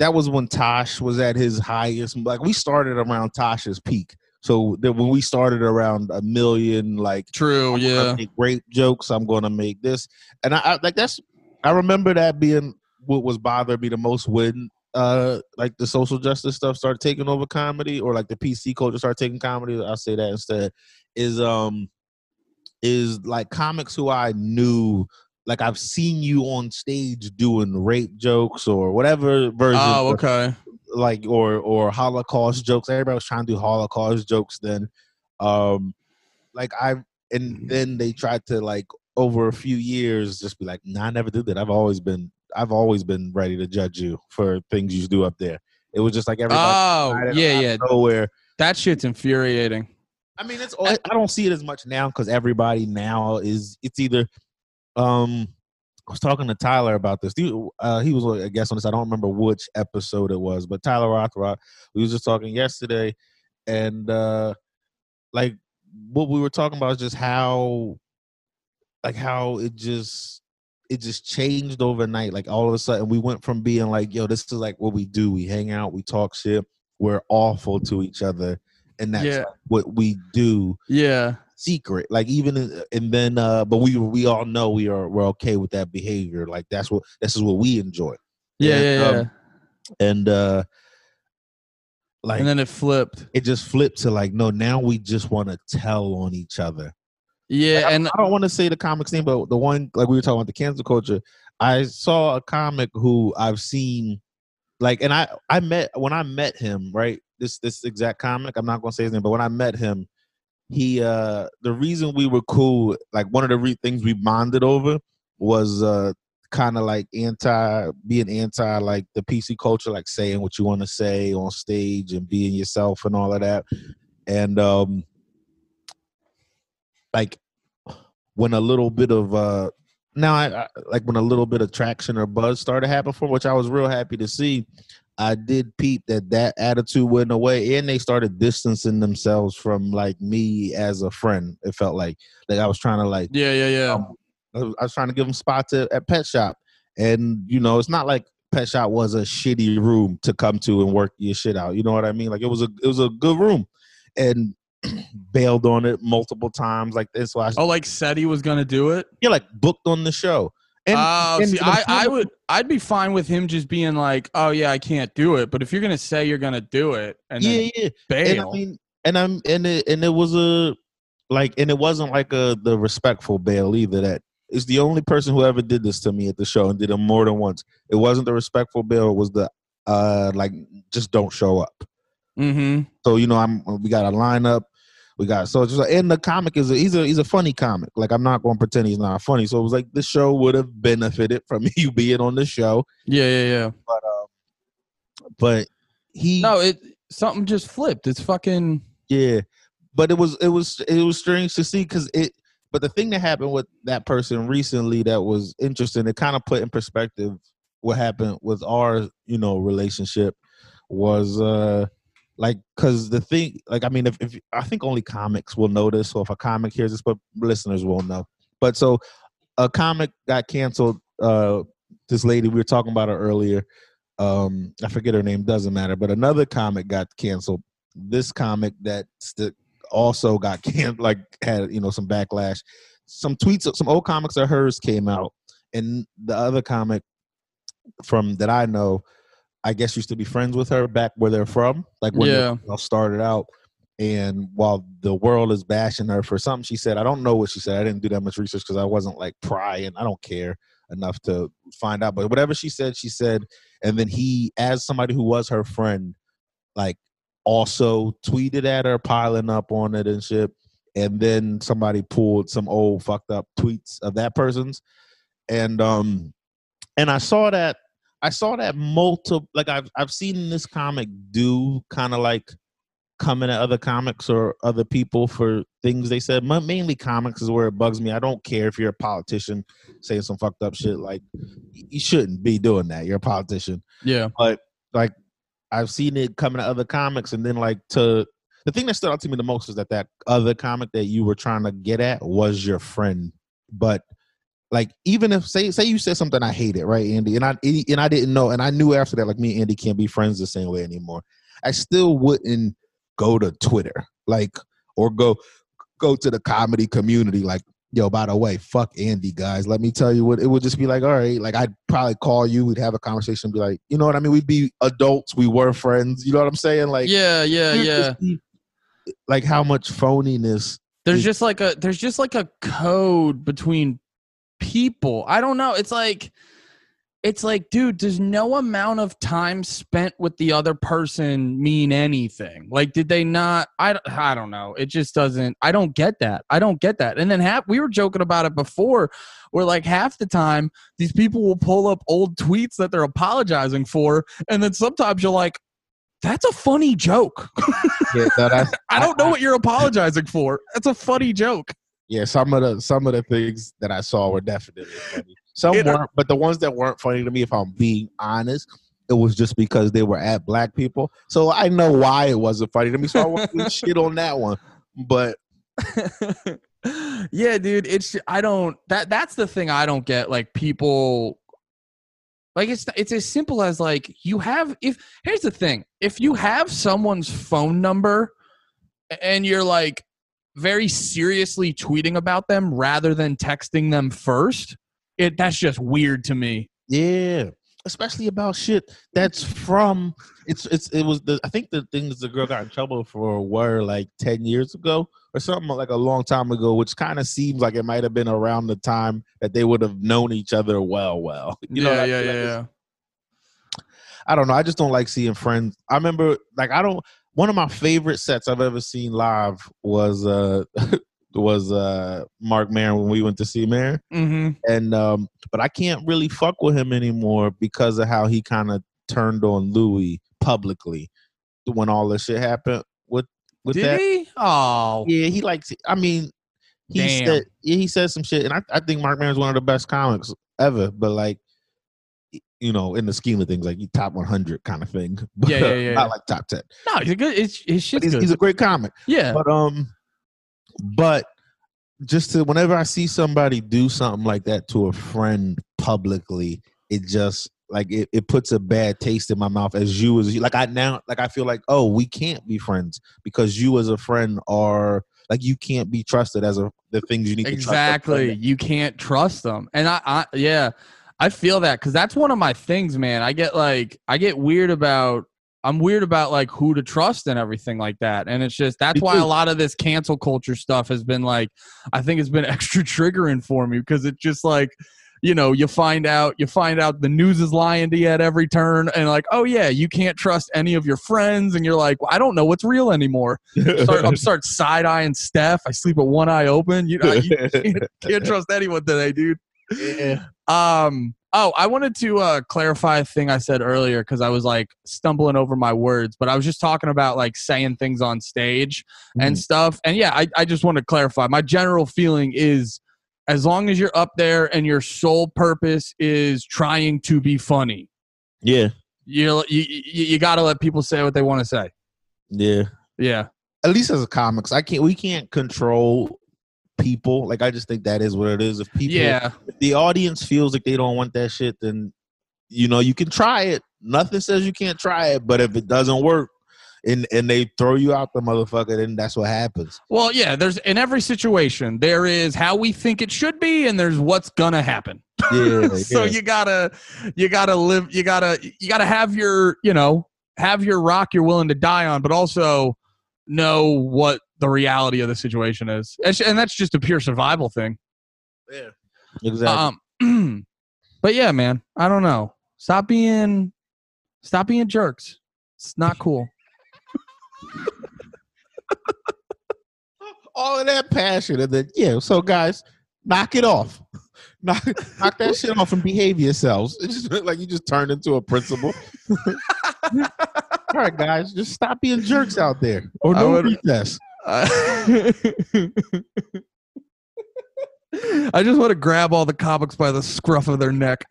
that was when Tosh was at his highest. Like we started around Tosh's peak. So that when we started around a million, like True, yeah. rape jokes. I'm gonna make this, and I, I like that's. I remember that being what was bothering me the most when, uh, like the social justice stuff started taking over comedy, or like the PC culture started taking comedy. I'll say that instead. Is um, is like comics who I knew. Like I've seen you on stage doing rape jokes or whatever version. Oh, okay. like or or Holocaust jokes. Everybody was trying to do Holocaust jokes then. Um like I and then they tried to like over a few years just be like, nah, I never did that. I've always been I've always been ready to judge you for things you do up there. It was just like everybody Oh, yeah, yeah. nowhere. That shit's infuriating. I mean, it's I don't see it as much now because everybody now is it's either. Um, I was talking to Tyler about this. Dude, uh, he was a guest on this. I don't remember which episode it was, but Tyler Rothrock. We was just talking yesterday, and uh like what we were talking about is just how, like how it just it just changed overnight. Like all of a sudden, we went from being like, "Yo, this is like what we do. We hang out, we talk shit. We're awful to each other." And that's Yeah. like what we do Yeah. secret like even and then uh but we we all know we are we're okay with that behavior like that's what this is what we enjoy Yeah, And, yeah, yeah. um, and uh like and then it flipped. it just flipped to like no now we just want to tell on each other Yeah, Like, and I don't want to say the comic scene, but the one like we were talking about the cancel culture. I saw a comic who I've seen, like, and I I met when I met him, right? This this exact comic. I'm not gonna say his name, but when I met him, he uh the reason we were cool, like one of the re- things we bonded over was uh kind of like anti being anti like the PC culture, like saying what you want to say on stage and being yourself and all of that. And um like when a little bit of uh now I, I like when a little bit of traction or buzz started happening for him, which I was real happy to see. I did peep that that attitude went away, and they started distancing themselves from like me as a friend. It felt like like I was trying to like yeah, yeah, yeah. um, I was I was trying to give them spots at, at Pet Shop, and you know, it's not like Pet Shop was a shitty room to come to and work your shit out. You know what I mean? Like it was a it was a good room, and bailed on it multiple times. Like this, so I oh, like said he was gonna do it. you're like booked on the show. And, oh, and see, I, I would, I'd be fine with him just being like, "Oh yeah, I can't do it." But if you're gonna say you're gonna do it and yeah, yeah. And I bail, mean, and I'm and it and it was a like, and it wasn't like a the respectful bail either. That is the only person who ever did this to me at the show and did it more than once. It wasn't the respectful bail. It was the uh like just don't show up. mm-hmm. So you know, I'm we got a lineup. We got so it's just like, and the comic is a, he's a he's a funny comic. Like I'm not going to pretend he's not funny. So it was like the show would have benefited from you being on the show, yeah, yeah, yeah. but um, but he No, it something just flipped. It's fucking yeah, but it was it was it was strange to see because it. But the thing that happened with that person recently that was interesting, it kind of put in perspective what happened with our you know relationship was uh like because the thing like i mean if, if i think only comics will know this so if a comic hears this but listeners won't know. But so a comic got canceled uh this lady we were talking about her earlier um i forget her name doesn't matter but another comic got canceled. This comic that st- also got can like had you know some backlash. Some tweets some old comics of hers came out and the other comic from that i know I guess used to be friends with her back where they're from, like when Yeah. they all started out. And while the world is bashing her for something she said, I don't know what she said. I didn't do that much research because I wasn't like prying. I don't care enough to find out. But whatever she said, she said. And then he, as somebody who was her friend, like also tweeted at her, piling up on it and shit. And then somebody pulled some old fucked up tweets of that person's. And um and I saw that I saw that multiple like I've I've seen this comic do kind of like coming at other comics or other people for things they said. Ma- Mainly comics is where it bugs me. I don't care if you're a politician saying some fucked up shit. Like you shouldn't be doing that. You're a politician. Yeah. But like I've seen it coming to other comics, and then like to the thing that stood out to me the most is that that other comic that you were trying to get at was your friend. But like even if say say you said something I hated, right, Andy, and I and I didn't know, and I knew after that like me and Andy can't be friends the same way anymore. I still wouldn't go to Twitter like or go go to the comedy community like yo by the way fuck andy guys let me tell you what it would just be like all right like i'd probably call you we'd have a conversation be like you know what i mean we'd be adults we were friends you know what i'm saying like yeah, yeah, yeah. be, like how much phoniness There's is- just like a there's just like a code between people. I don't know. It's like it's like, dude, does no amount of time spent with the other person mean anything? Like, did they not? I, don't- I don't know. It just doesn't. I don't get that. I don't get that. And then half we were joking about it before, where like half the time these people will pull up old tweets that they're apologizing for, and then sometimes you're like, that's a funny joke. yeah no, I don't know what you're apologizing for. That's a funny joke. Yeah some of the some of the things that i saw were definitely funny some You know- weren't but the ones that weren't funny to me if i'm being honest it was just because they were at black people so i know why it wasn't funny to me so i won't shit on that one but yeah, dude. It's I don't that that's the thing I don't get. Like people, like it's it's as simple as like you have if here's the thing if you have someone's phone number and you're like very seriously tweeting about them rather than texting them first, it that's just weird to me. Yeah, especially about shit that's from it's it's it was the I think the things the girl got in trouble for were like ten years ago or something like a long time ago, which kind of seems like it might have been around the time that they would have known each other well, well. You know, yeah, I yeah, like yeah, it's- yeah. I don't know. I just don't like seeing friends. I remember like I don't. One of my favorite sets I've ever seen live was uh was uh Marc Maron when we went to see Maron Mm-hmm. and um but I can't really fuck with him anymore because of how he kind of turned on Louis publicly when all this shit happened with with Did that. he? Oh, Yeah, he likes. I mean, he Damn. said yeah, he said some shit, and I I think Marc Maron's one of the best comics ever. But like, you know, in the scheme of things, like he top one hundred kind of thing. But, Yeah, yeah, yeah, Not like top ten. no, he's a good. It's, his shit's he's, good. he's a great comic. yeah, But um, but just to whenever I see somebody do something like that to a friend publicly, it just like it, it puts a bad taste in my mouth as you as you like I now like I feel like oh we can't be friends because you as a friend are like you can't be trusted as a the things you need to exactly you can't trust them and I, I yeah i feel that because that's one of my things man. I get like i get weird about i'm weird about like who to trust and everything like that and it's just that's why a lot of this cancel culture stuff has been like i think it's been extra triggering for me because it's just like you know you find out you find out the news is lying to you at every turn and like oh yeah you can't trust any of your friends and you're like well, i don't know what's real anymore. Start, i'm start side-eyeing steph i sleep with one eye open you know you can't, can't trust anyone today, dude. Yeah. Um. Oh, I wanted to uh, clarify a thing I said earlier because I was like stumbling over my words, but I was just talking about like saying things on stage and Mhm. stuff. And yeah, I, I just want to clarify. My general feeling is as long as you're up there and your sole purpose is trying to be funny, yeah, you you you, you got to let people say what they want to say. yeah. Yeah. At least as a comics, I can't. We can't control people. Like I just think that is what it is. If people, Yeah. if the audience feels like they don't want that shit, then you know you can try it. Nothing says you can't try it, but if it doesn't work, and and they throw you out the motherfucker, then that's what happens. Well, yeah, there's in every situation, there is how we think it should be and there's what's gonna happen. Yeah, so yeah. you gotta you gotta live you gotta you gotta have your, you know, have your rock you're willing to die on, but also know what the reality of the situation is. And that's just a pure survival thing. yeah, exactly. Um but yeah, man, I don't know. Stop being stop being jerks. It's not cool. All of that passion, and then yeah. So guys, knock it off. Knock, knock that shit off and behave yourselves. It's just like you just turned into a principal. All right, guys, just stop being jerks out there, or no would- recess. I I just want to grab all the comics by the scruff of their neck.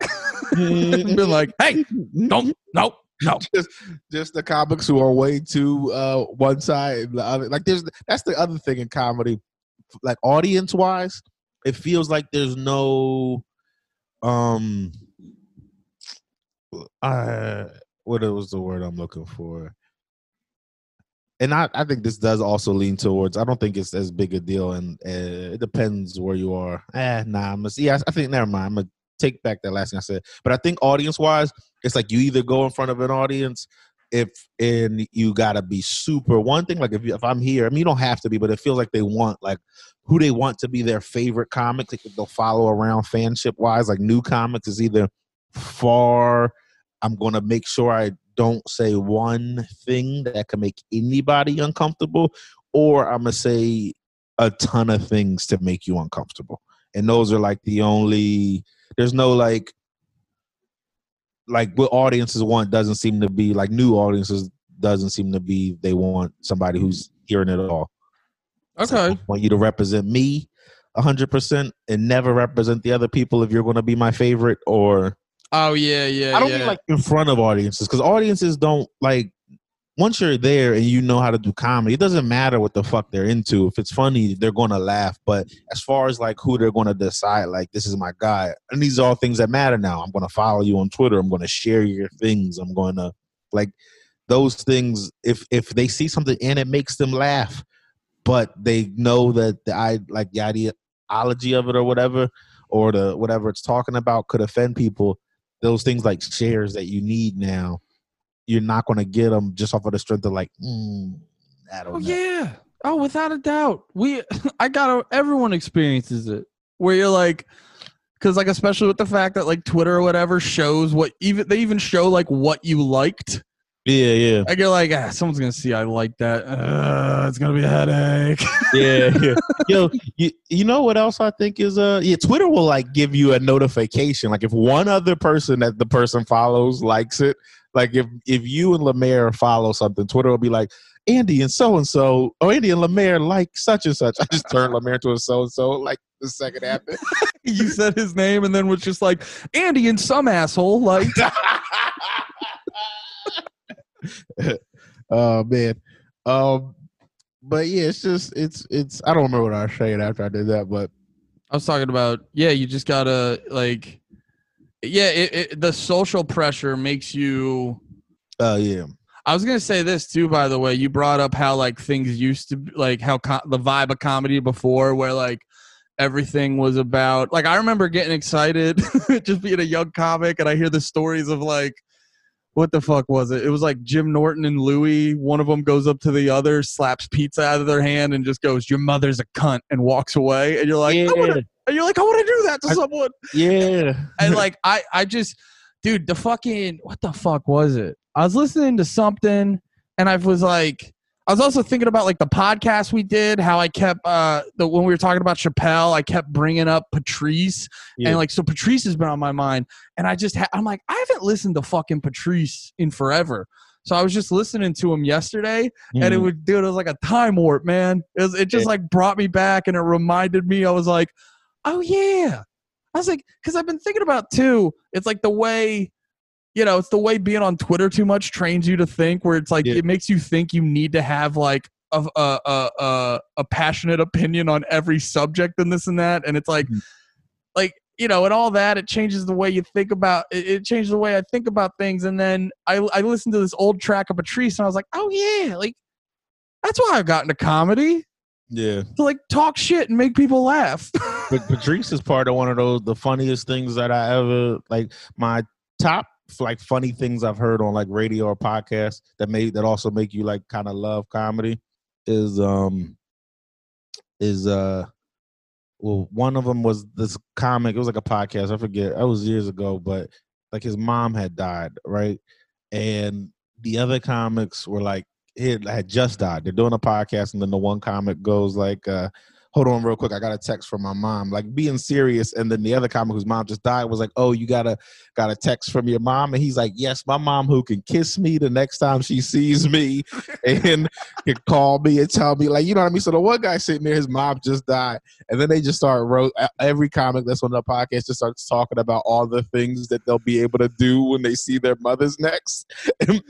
And be like, "Hey, don't, no, no." just just the comics who are way too uh one side like there's that's the other thing in comedy. Like audience wise it feels like there's no um uh what was the word i'm looking for and I, I think this does also lean towards i don't think it's as big a deal and uh, it depends where you are. Eh nah i'm gonna, yeah i think never mind i'm gonna take back that last thing i said. But i think audience wise it's like you either go in front of an audience if and you gotta be super one thing like if, you, if i'm here i mean you don't have to be but it feels like they want like who they want to be their favorite comics like they'll follow around fanship wise like new comics is either far i'm gonna make sure i don't say one thing that can make anybody uncomfortable or i'm gonna say a ton of things to make you uncomfortable and those are like the only there's no like like what audiences want doesn't seem to be like new audiences doesn't seem to be they want somebody who's hearing it all. Like, Okay. I want you to represent me hundred percent and never represent the other people if you're gonna be my favorite or Oh yeah, yeah. I don't yeah. mean like in front of audiences because audiences don't like once you're there and you know how to do comedy, it doesn't matter what the fuck they're into. If it's funny, they're gonna laugh. But as far as like who they're gonna decide, like this is my guy, and these are all things that matter now. I'm gonna follow you on Twitter. I'm gonna share your things. I'm gonna like those things. If if they see something and it makes them laugh, but they know that the I like the ideology of it or whatever, or the whatever it's talking about could offend people. Those things like shares that you need now you're not going to get them just off of the strength of like, mm, I don't Oh know. yeah. Oh, without a doubt. We I got everyone experiences it where you're like cuz like especially with the fact that like Twitter or whatever shows what even they even show like what you liked. Yeah, yeah, I get like ah, someone's going to see I like that. Uh, it's going to be a headache. yeah, yeah. Yo, you, you know what else I think is uh yeah, Twitter will like give you a notification. Like if one other person that the person follows likes it, like if if you and Lemaire follow something, Twitter will be like, Andy and so and so, or Andy and Lemaire like such and such. I just turned Lemaire to a so and so like the second happened. you said his name and then was just like Andy and some asshole like oh man. Um but yeah, it's just it's it's I don't remember what I was saying after I did that, but I was talking about yeah, you just got to like yeah, it, it, the social pressure makes you uh yeah. I was gonna say this too. By the way, you brought up how like things used to be, like how co- the vibe of comedy before, where like everything was about. Like I remember getting excited, just being a young comic, and I hear the stories of like, what the fuck was it? It was like Jim Norton and Louis. One of them goes up to the other, slaps pizza out of their hand, and just goes, "Your mother's a cunt," and walks away. And you're like, I wanna, and you're like, I want to do that to I- someone yeah. and like I I just dude the fucking what the fuck was it? I was listening to something and I was like I was also thinking about like the podcast we did, how I kept uh the when we were talking about Chappelle, I kept bringing up Patrice Yeah. and like so Patrice has been on my mind and I just ha- I'm like I haven't listened to fucking Patrice in forever. So I was just listening to him yesterday and it Mhm. would dude it was like a time warp man it, was, it just Yeah. like brought me back and it reminded me i was like oh yeah i was like because i've been thinking about too it's like the way you know it's the way being on twitter too much trains you to think where it's like Yeah. it makes you think you need to have like a, a, a, a, a passionate opinion on every subject and this and that and it's like Mhm. like you know and all that it changes the way you think about it, it changes the way i think about things and then i i listened to this old track of patrice and i was like oh yeah like that's why i got into comedy yeah. to like talk shit and make people laugh But Patrice is part of one of those the funniest things that I ever like my top like funny things I've heard on like radio or podcast that made that also make you like kind of love comedy is um is uh well one of them was this comic it was like a podcast I forget that was years ago but like his mom had died right? And the other comics were like he had just died. They're doing a podcast and then the one comic goes like uh hold on real quick. I got a text from my mom, like being serious. And then the other comic whose mom just died was like, oh, you got a got a text from your mom, and he's like, yes, my mom who can kiss me the next time she sees me, and can call me and tell me like, you know what I mean. So the one guy sitting there, his mom just died, and then they just start wrote every comic that's on the podcast just starts talking about all the things that they'll be able to do when they see their mothers next, and,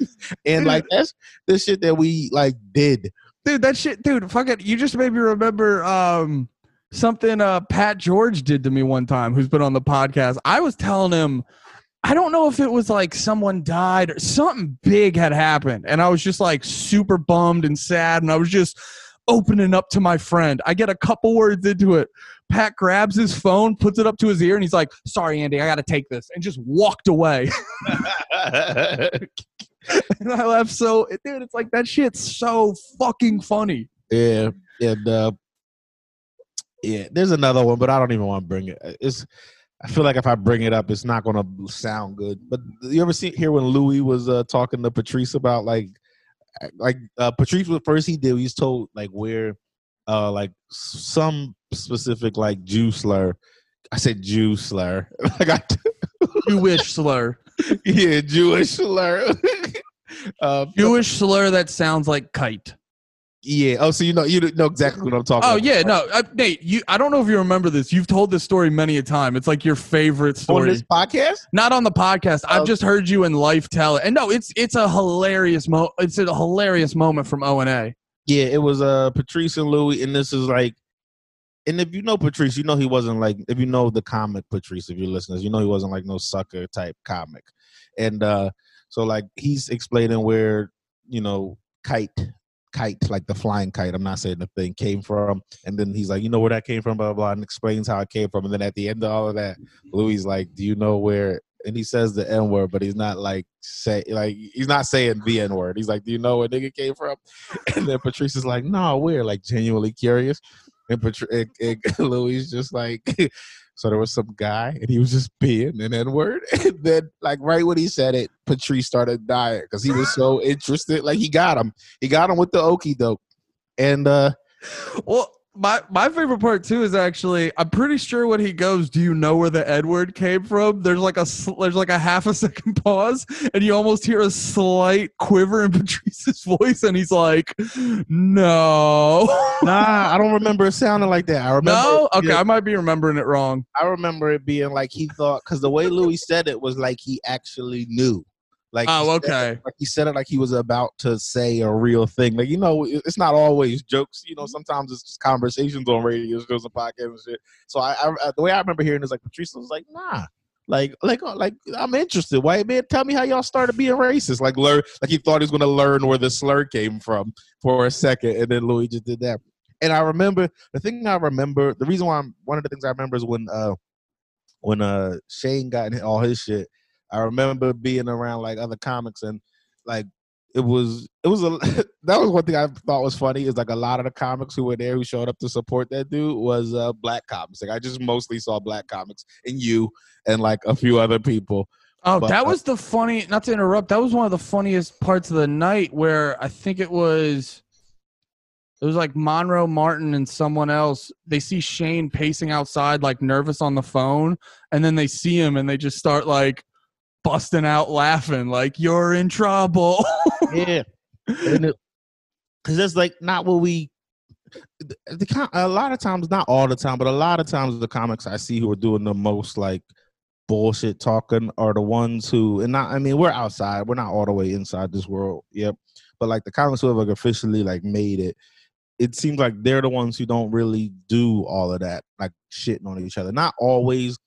and like that's the shit that we like did dude that shit dude fuck it. You just made me remember um something uh pat george did to me one time who's been on the podcast. I was telling him i don't know if it was like someone died or something big had happened and i was just like super bummed and sad and i was just opening up to my friend. I get a couple words into it. Pat grabs his phone puts it up to his ear and he's like sorry andy i gotta take this and just walked away and I laughed so, dude. It's like that shit's so fucking funny. Yeah, and uh, yeah, there's another one, but I don't even want to bring it. It's I feel like if I bring it up, it's not gonna sound good. But you ever see here when Louis was uh, talking to Patrice about like, like uh, Patrice was first he did. he's told like where, uh, like some specific like Jew slur. I said Jew slur. like I. Jewish slur. yeah, Jewish slur. Uh, Jewish slur that sounds like kite. Yeah. Oh, so you know you know exactly what I'm talking. Oh about. yeah, no, uh, Nate. You, I don't know if you remember this. You've told this story many a time. It's like your favorite story. On this podcast? Not on the podcast. I've just heard you in life tell it. And no, it's it's a hilarious mo. It's a hilarious moment from O and A. Yeah, it was uh Patrice and Louis, and this is like and if you know Patrice, you know he wasn't like if you know the comic Patrice, if you're listeners, you know he wasn't like no sucker type comic. And uh so like he's explaining where, you know, kite kite, like the flying kite, I'm not saying the thing came from. And then he's like, you know where that came from, blah, blah, blah, and explains how it came from. And then at the end of all of that, Louis like, Do you know where and he says the N word, but he's not like say like he's not saying the N word. He's like, Do you know where nigga came from? And then Patrice is like, No, we're like genuinely curious. And, Patri- and, and Louis just like, so there was some guy and he was just being an N word. And then, like, right when he said it, Patrice started dying because he was so interested. Like, he got him. He got him with the okey doke. And, uh, well, my my favorite part too is actually I'm pretty sure when he goes, "Do you know where the Edward came from?" There's like a there's like a half a second pause, and you almost hear a slight quiver in Patrice's voice, and he's like, "No, nah, I don't remember it sounding like that. I remember. No, okay, I might be remembering it wrong. I remember it being like he thought because the way Louis said it was like he actually knew. Like Oh, okay. it- like he said it like he was about to say a real thing. Like you know, it's not always jokes. You know, sometimes it's just conversations on radio shows and podcasts and shit. So I, I the way I remember hearing is like Patrice was like, nah. Like, like, uh, like, I'm interested. White man, tell me how y'all started being racist. Like, learn, like he thought he was gonna learn where the slur came from for a second, and then Louis just did that. And I remember the thing I remember. The reason why I'm one of the things I remember is when uh when uh Shane got in all his shit. I remember being around like other comics and like it was it was a that was one thing I thought was funny is like a lot of the comics who were there who showed up to support that dude was uh black comics. Like I just mostly saw black comics and you and like a few other people. Oh, But, that was the funny. Not to interrupt. That was one of the funniest parts of the night where I think it was. It was like Monroe Martin and someone else. They see Shane pacing outside, like nervous on the phone, and then they see him and they just start like busting out laughing, like "You're in trouble." Yeah. Because that's like not what we the, com- a lot of times not all the time but a lot of times the comics i see who are doing the most like bullshit talking are the ones who and not i mean we're outside we're not all the way inside this world yep but like the comics who have like officially like made it it seems like they're the ones who don't really do all of that like shitting on each other not always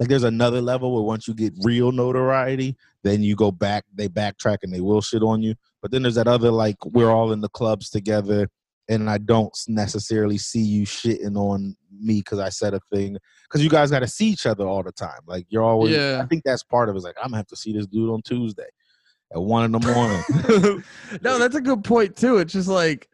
like there's another level where once you get real notoriety then you go back they backtrack and they will shit on you but then there's that other like we're all in the clubs together and I don't necessarily see you shitting on me because I said a thing. Because you guys got to see each other all the time. Like you're always. Yeah. I think that's part of it. It's like I'm gonna have to see this dude on Tuesday at one in the morning. no, that's a good point too. It's just like,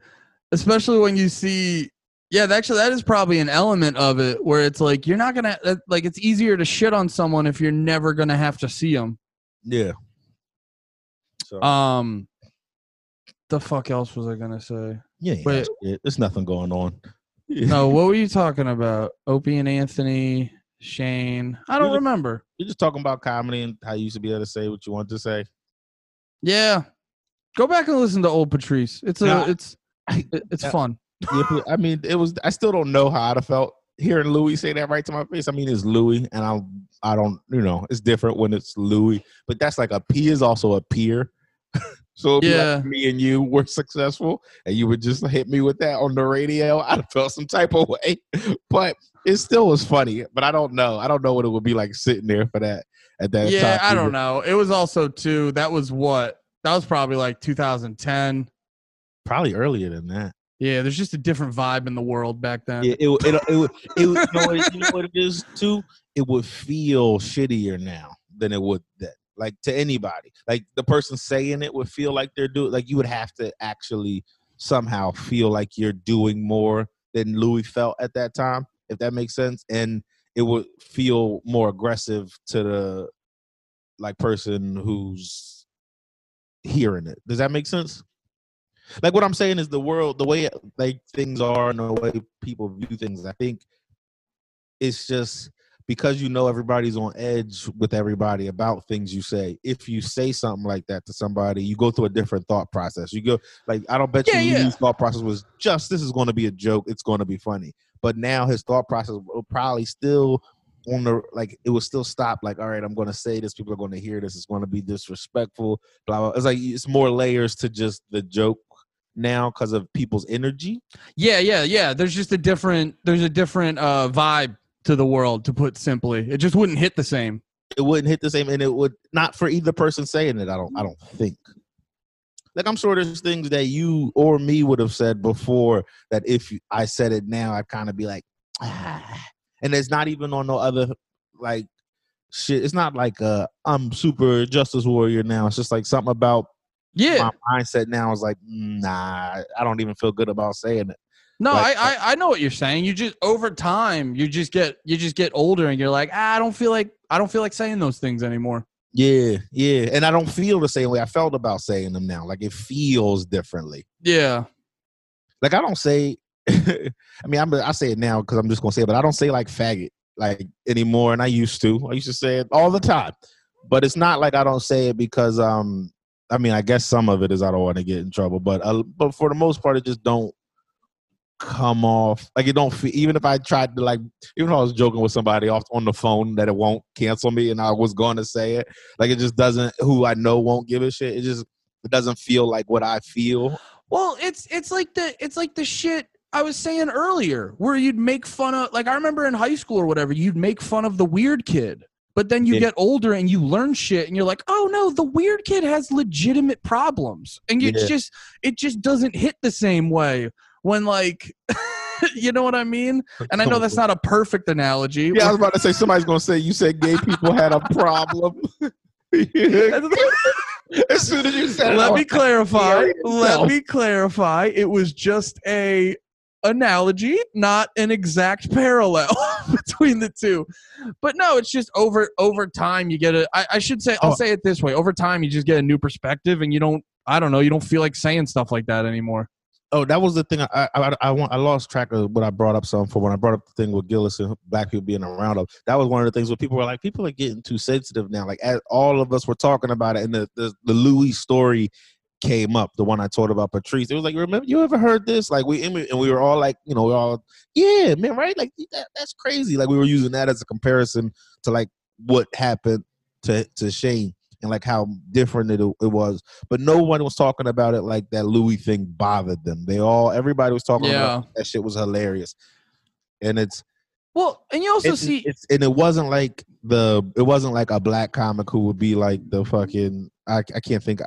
especially when you see, yeah, actually, that is probably an element of it where it's like you're not gonna like. It's easier to shit on someone if you're never gonna have to see them. yeah. So Um, the fuck else was I gonna say? yeah, wait. yeah, there's nothing going on. No, what were you talking about? Opie and Anthony, Shane. I don't You're- remember. You're just talking about comedy and how you used to be able to say what you want to say. Yeah. Go back and listen to old Patrice. It's a it's it's fun. Yeah, I mean, it was. I still don't know how I'd have felt hearing Louis say that right to my face. I mean, it's Louis, and I, I don't, you know, it's different when it's Louis. But that's like a P is also a peer. so Yeah. like me and you were successful, and you would just hit me with that on the radio, I'd have felt some type of way. But it still was funny. But I don't know. I don't know what it would be like sitting there for that at that Yeah, time. I don't know. It was also too that was what? That was probably like 2010. Probably earlier than that. Yeah, there's just a different vibe in the world back then. Yeah, it would- it it it you know what you know what it is too. It would feel shittier now than it would then. Like to anybody, like the person saying it would feel like they're doing. Like you would have to actually somehow feel like you're doing more than Louis felt at that time, if that makes sense. And it would feel more aggressive to the like person who's hearing it. Does that make sense? Like what I'm saying is the world, the way like things are and the way people view things. I think it's just because you know everybody's on edge with everybody about things you say. If you say something like that to somebody, you go through a different thought process. You go like I don't bet Yeah, you yeah. Thought process was just this is going to be a joke. It's going to be funny. But now his thought process will probably still on the like it will still stop like all right i'm going to say this people are going to hear this it's going to be disrespectful blah blah it's like it's more layers to just the joke now because of people's energy Yeah, yeah, yeah. There's just a different there's a different uh vibe to the world, to put simply. It just wouldn't hit the same. it wouldn't hit the same and it would not for either person saying it i don't i don't think like i'm sure there's things that you or me would have said before that if i said it now i'd kind of be like ah. and it's not even on no other like shit it's not like uh i'm super justice warrior now it's just like something about Yeah. my mindset now is like "Mm, nah i don't even feel good about saying it No, Like- I, I I know what you're saying. You just over time, you just get you just get older, and you're like, ah, I don't feel like I don't feel like saying those things anymore. yeah yeah and i don't feel the same way i felt about saying them now like it feels differently Yeah, like I don't say. I mean, I'm, I say it now because I'm just gonna say it, but I don't say like faggot like anymore, and I used to. I used to say it all the time, but it's not like I don't say it because um. I mean, I guess some of it is I don't want to get in trouble, but uh, but for the most part, it just don't come off like it don't feel. Even if I tried to like, even if I was joking with somebody off on the phone that it won't cancel me, and I was going to say it, like it just doesn't. Who I know won't give a shit. It just it doesn't feel like what I feel. Well, it's it's like the it's like the shit I was saying earlier, where you'd make fun of like I remember in high school or whatever, you'd make fun of the weird kid. But then you Yeah. get older and you learn shit and you're like, oh no, the weird kid has legitimate problems. And it's Yeah. just it just doesn't hit the same way when like you know what I mean? And I know that's not a perfect analogy. Yeah, I was about to say somebody's gonna say you said gay people had a problem. as soon as you said let was me clarify let me clarify it was just a analogy not an exact parallel between the two but no it's just over over time you get a i, I should say i'll Oh. say it this way over time you just get a new perspective and you don't i don't know you don't feel like saying stuff like that anymore Oh, that was the thing. I I, I want. I lost track of what I brought up some for when I brought up the thing with Gillis and black people being around us. That was one of the things where people were like, people are getting too sensitive now. Like as all of us were talking about it, and the the, the Louis story came up, the one I told about Patrice. It was like, remember, you ever heard this? Like we and we were all like, you know, we all, yeah, man, right? Like that, that's crazy. Like we were using that as a comparison to like what happened to to Shane and like how different it, it was. But no one was talking about it like that Louis thing bothered them. They all, everybody was talking Yeah. about that shit was hilarious. And it's well and you also it's, see it's and it wasn't like the it wasn't like a black comic who would be like the fucking I, I can't think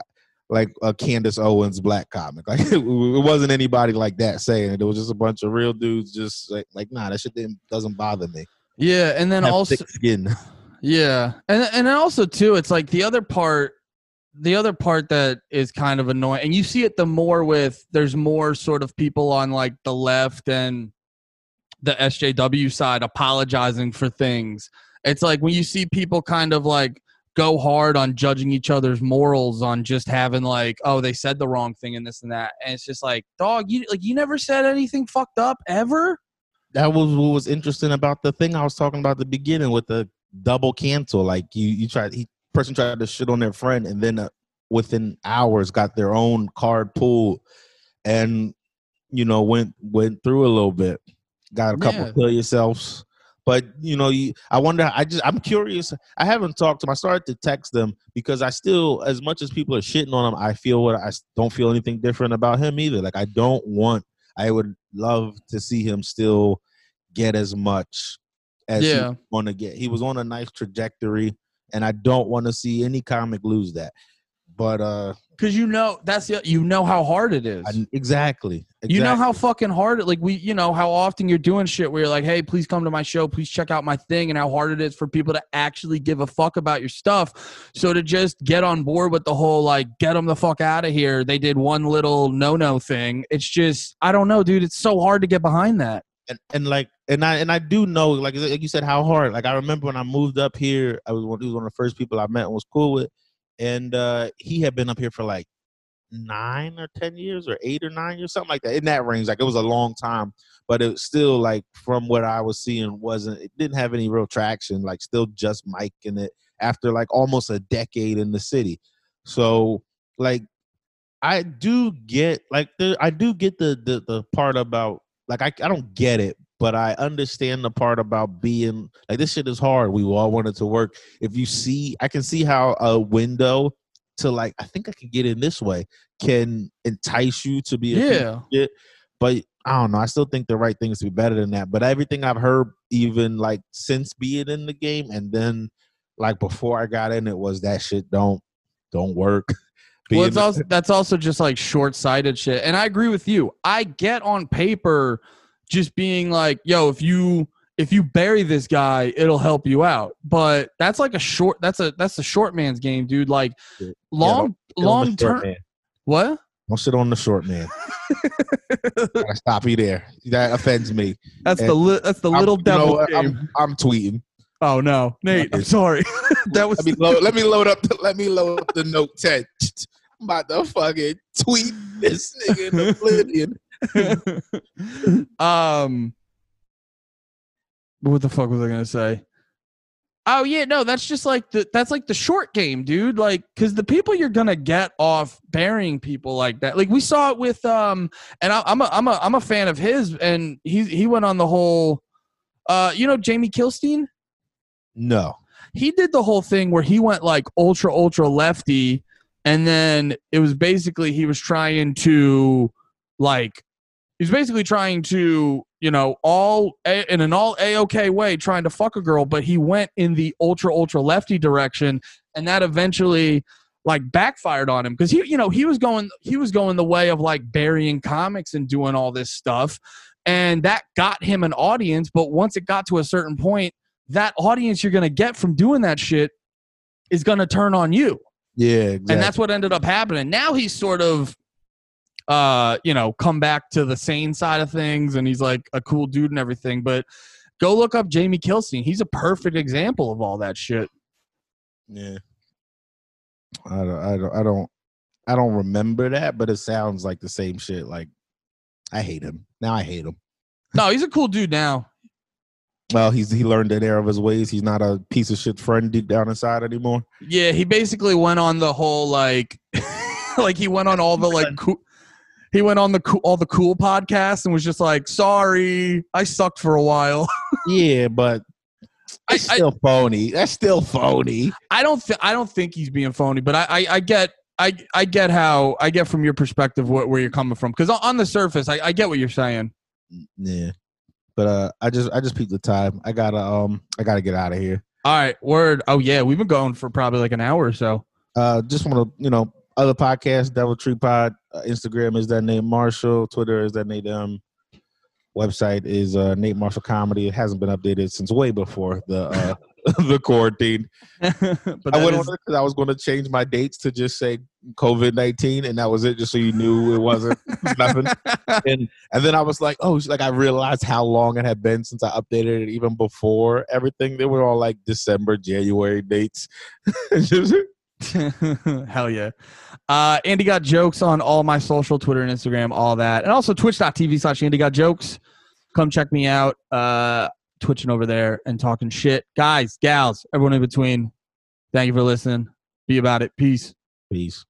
like a Candace Owens black comic. Like it, wasn't anybody like that saying it. It was just a bunch of real dudes just like, like nah that shit didn't, doesn't bother me. Yeah and then also thick skin. Yeah, and and then also too, it's like the other part, the other part that is kind of annoying, and you see it the more with there's more sort of people on like the left and the SJW side apologizing for things. It's like when you see people kind of like go hard on judging each other's morals on just having like, oh, they said the wrong thing and this and that, and it's just like, dog, you like you never said anything fucked up ever. that was what was interesting about the thing I was talking about at the beginning with the double cancel. Like you, you tried, he person tried to shit on their friend, and then uh, within hours got their own card pulled, and you know went went through a little bit, got a couple Yeah. kill yourselves. But you know, you, I wonder. I just, I'm curious. I haven't talked to them. I started to text them because I still, as much as people are shitting on him, I feel what I don't feel anything different about him either. Like I don't want. I would love to see him still get as much as Yeah. he want to get. He was on a nice trajectory, and I don't want to see any comic lose that. But uh, Because you know that's the, you know how hard it is. I, exactly, You know how fucking hard it like we you know how often you're doing shit where you're like, hey, please come to my show, please check out my thing, and how hard it is for people to actually give a fuck about your stuff. So to just get on board with the whole like get them the fuck out of here, they did one little no no thing. It's just I don't know, dude. It's so hard to get behind that. and, and like and I and I do know like like you said how hard like I remember when I moved up here I was one, he was one of the first people I met and was cool with and uh he had been up here for like nine or ten years or eight or nine years something like that in that range like it was a long time but it was still like from what I was seeing wasn't it didn't have any real traction like still just Mike in it after like almost a decade in the city. So like I do get like the I do get the the the part about like I I don't get it, but I understand the part about being like this shit is hard. We all wanted to work. If you see, I can see how a window to like I think I can get in this way can entice you to be a Yeah. shit, but I don't know. I still think the right thing is to be better than that. But everything I've heard, even like since being in the game, and then like before I got in, it was that shit don't don't work. Well, it's also that's also just like short sighted shit. And I agree with you. I get on paper just being like, yo, if you if you bury this guy, it'll help you out. But that's like a short that's a that's a short man's game, dude. Like long the long term what? Don't sit on the short man. Gotta stop you there. That offends me. That's And the li- that's the I'm- little you know devil game. I'm, I'm tweeting. oh no, Nate, I'm sorry. that was Let me load. Let me load up. The, let me load up the Note 10. I'm about to fucking tweet this nigga in oblivion. um what the fuck was i gonna say oh yeah no that's just like the that's like the short game dude like because the people you're gonna get off burying people like that like we saw it with um and I, i'm a i'm a i'm a fan of his and he he went on the whole uh you know jamie kilstein No. he did the whole thing where he went like ultra ultra lefty and then it was basically he was trying to like he was basically trying to you know all a, in an all a-ok way trying to fuck a girl but he went in the ultra ultra lefty direction and that eventually like backfired on him because he you know he was going he was going the way of like burying comics and doing all this stuff and that got him an audience but once it got to a certain point that audience you're going to get from doing that shit is going to turn on you Yeah. Exactly. and that's what ended up happening now he's sort of uh you know come back to the sane side of things and he's like a cool dude and everything but go look up jamie kilstein he's a perfect example of all that shit yeah. I don't. I don't. I don't. I don't remember that, but it sounds like the same shit. Like I hate him now. I hate him. no he's a cool dude now Well, he's he learned an error of his ways. He's not a piece of shit friend deep down inside anymore. yeah he basically went on the whole like like he went on all the like cool he went on the cool, all the cool podcasts and was just like sorry i sucked for a while Yeah, but I- it's I- still phony. That's still phony. I don't think I don't think he's being phony, but I I, I get I I get how I get from your perspective where, where you're coming from because on the surface I, I get what you're saying. Yeah. But uh I just I just peeked the time. I gotta um I gotta get out of here. All right, word. Oh yeah, we've been going for probably like an hour or so. Uh just wanna you know, other podcasts, Devil Tree Pod, uh, Instagram is that name Marshall, Twitter is that Nate um website is uh Nate Marshall Comedy. It hasn't been updated since way before the uh the quarantine. but I went is- on it because I was going to change my dates to just say COVID nineteen, and that was it, just so you knew it wasn't nothing. And and then I was like, oh, like I realized how long it had been since I updated it, even before everything. They were all like December, January dates. Hell yeah. Uh, Andy got jokes on all my social, Twitter and Instagram, all that. And also twitch.tv slash Andy got jokes. Come check me out, uh, twitching over there and talking shit. Guys, gals, everyone in between. Thank you for listening. Be about it. Peace. Peace.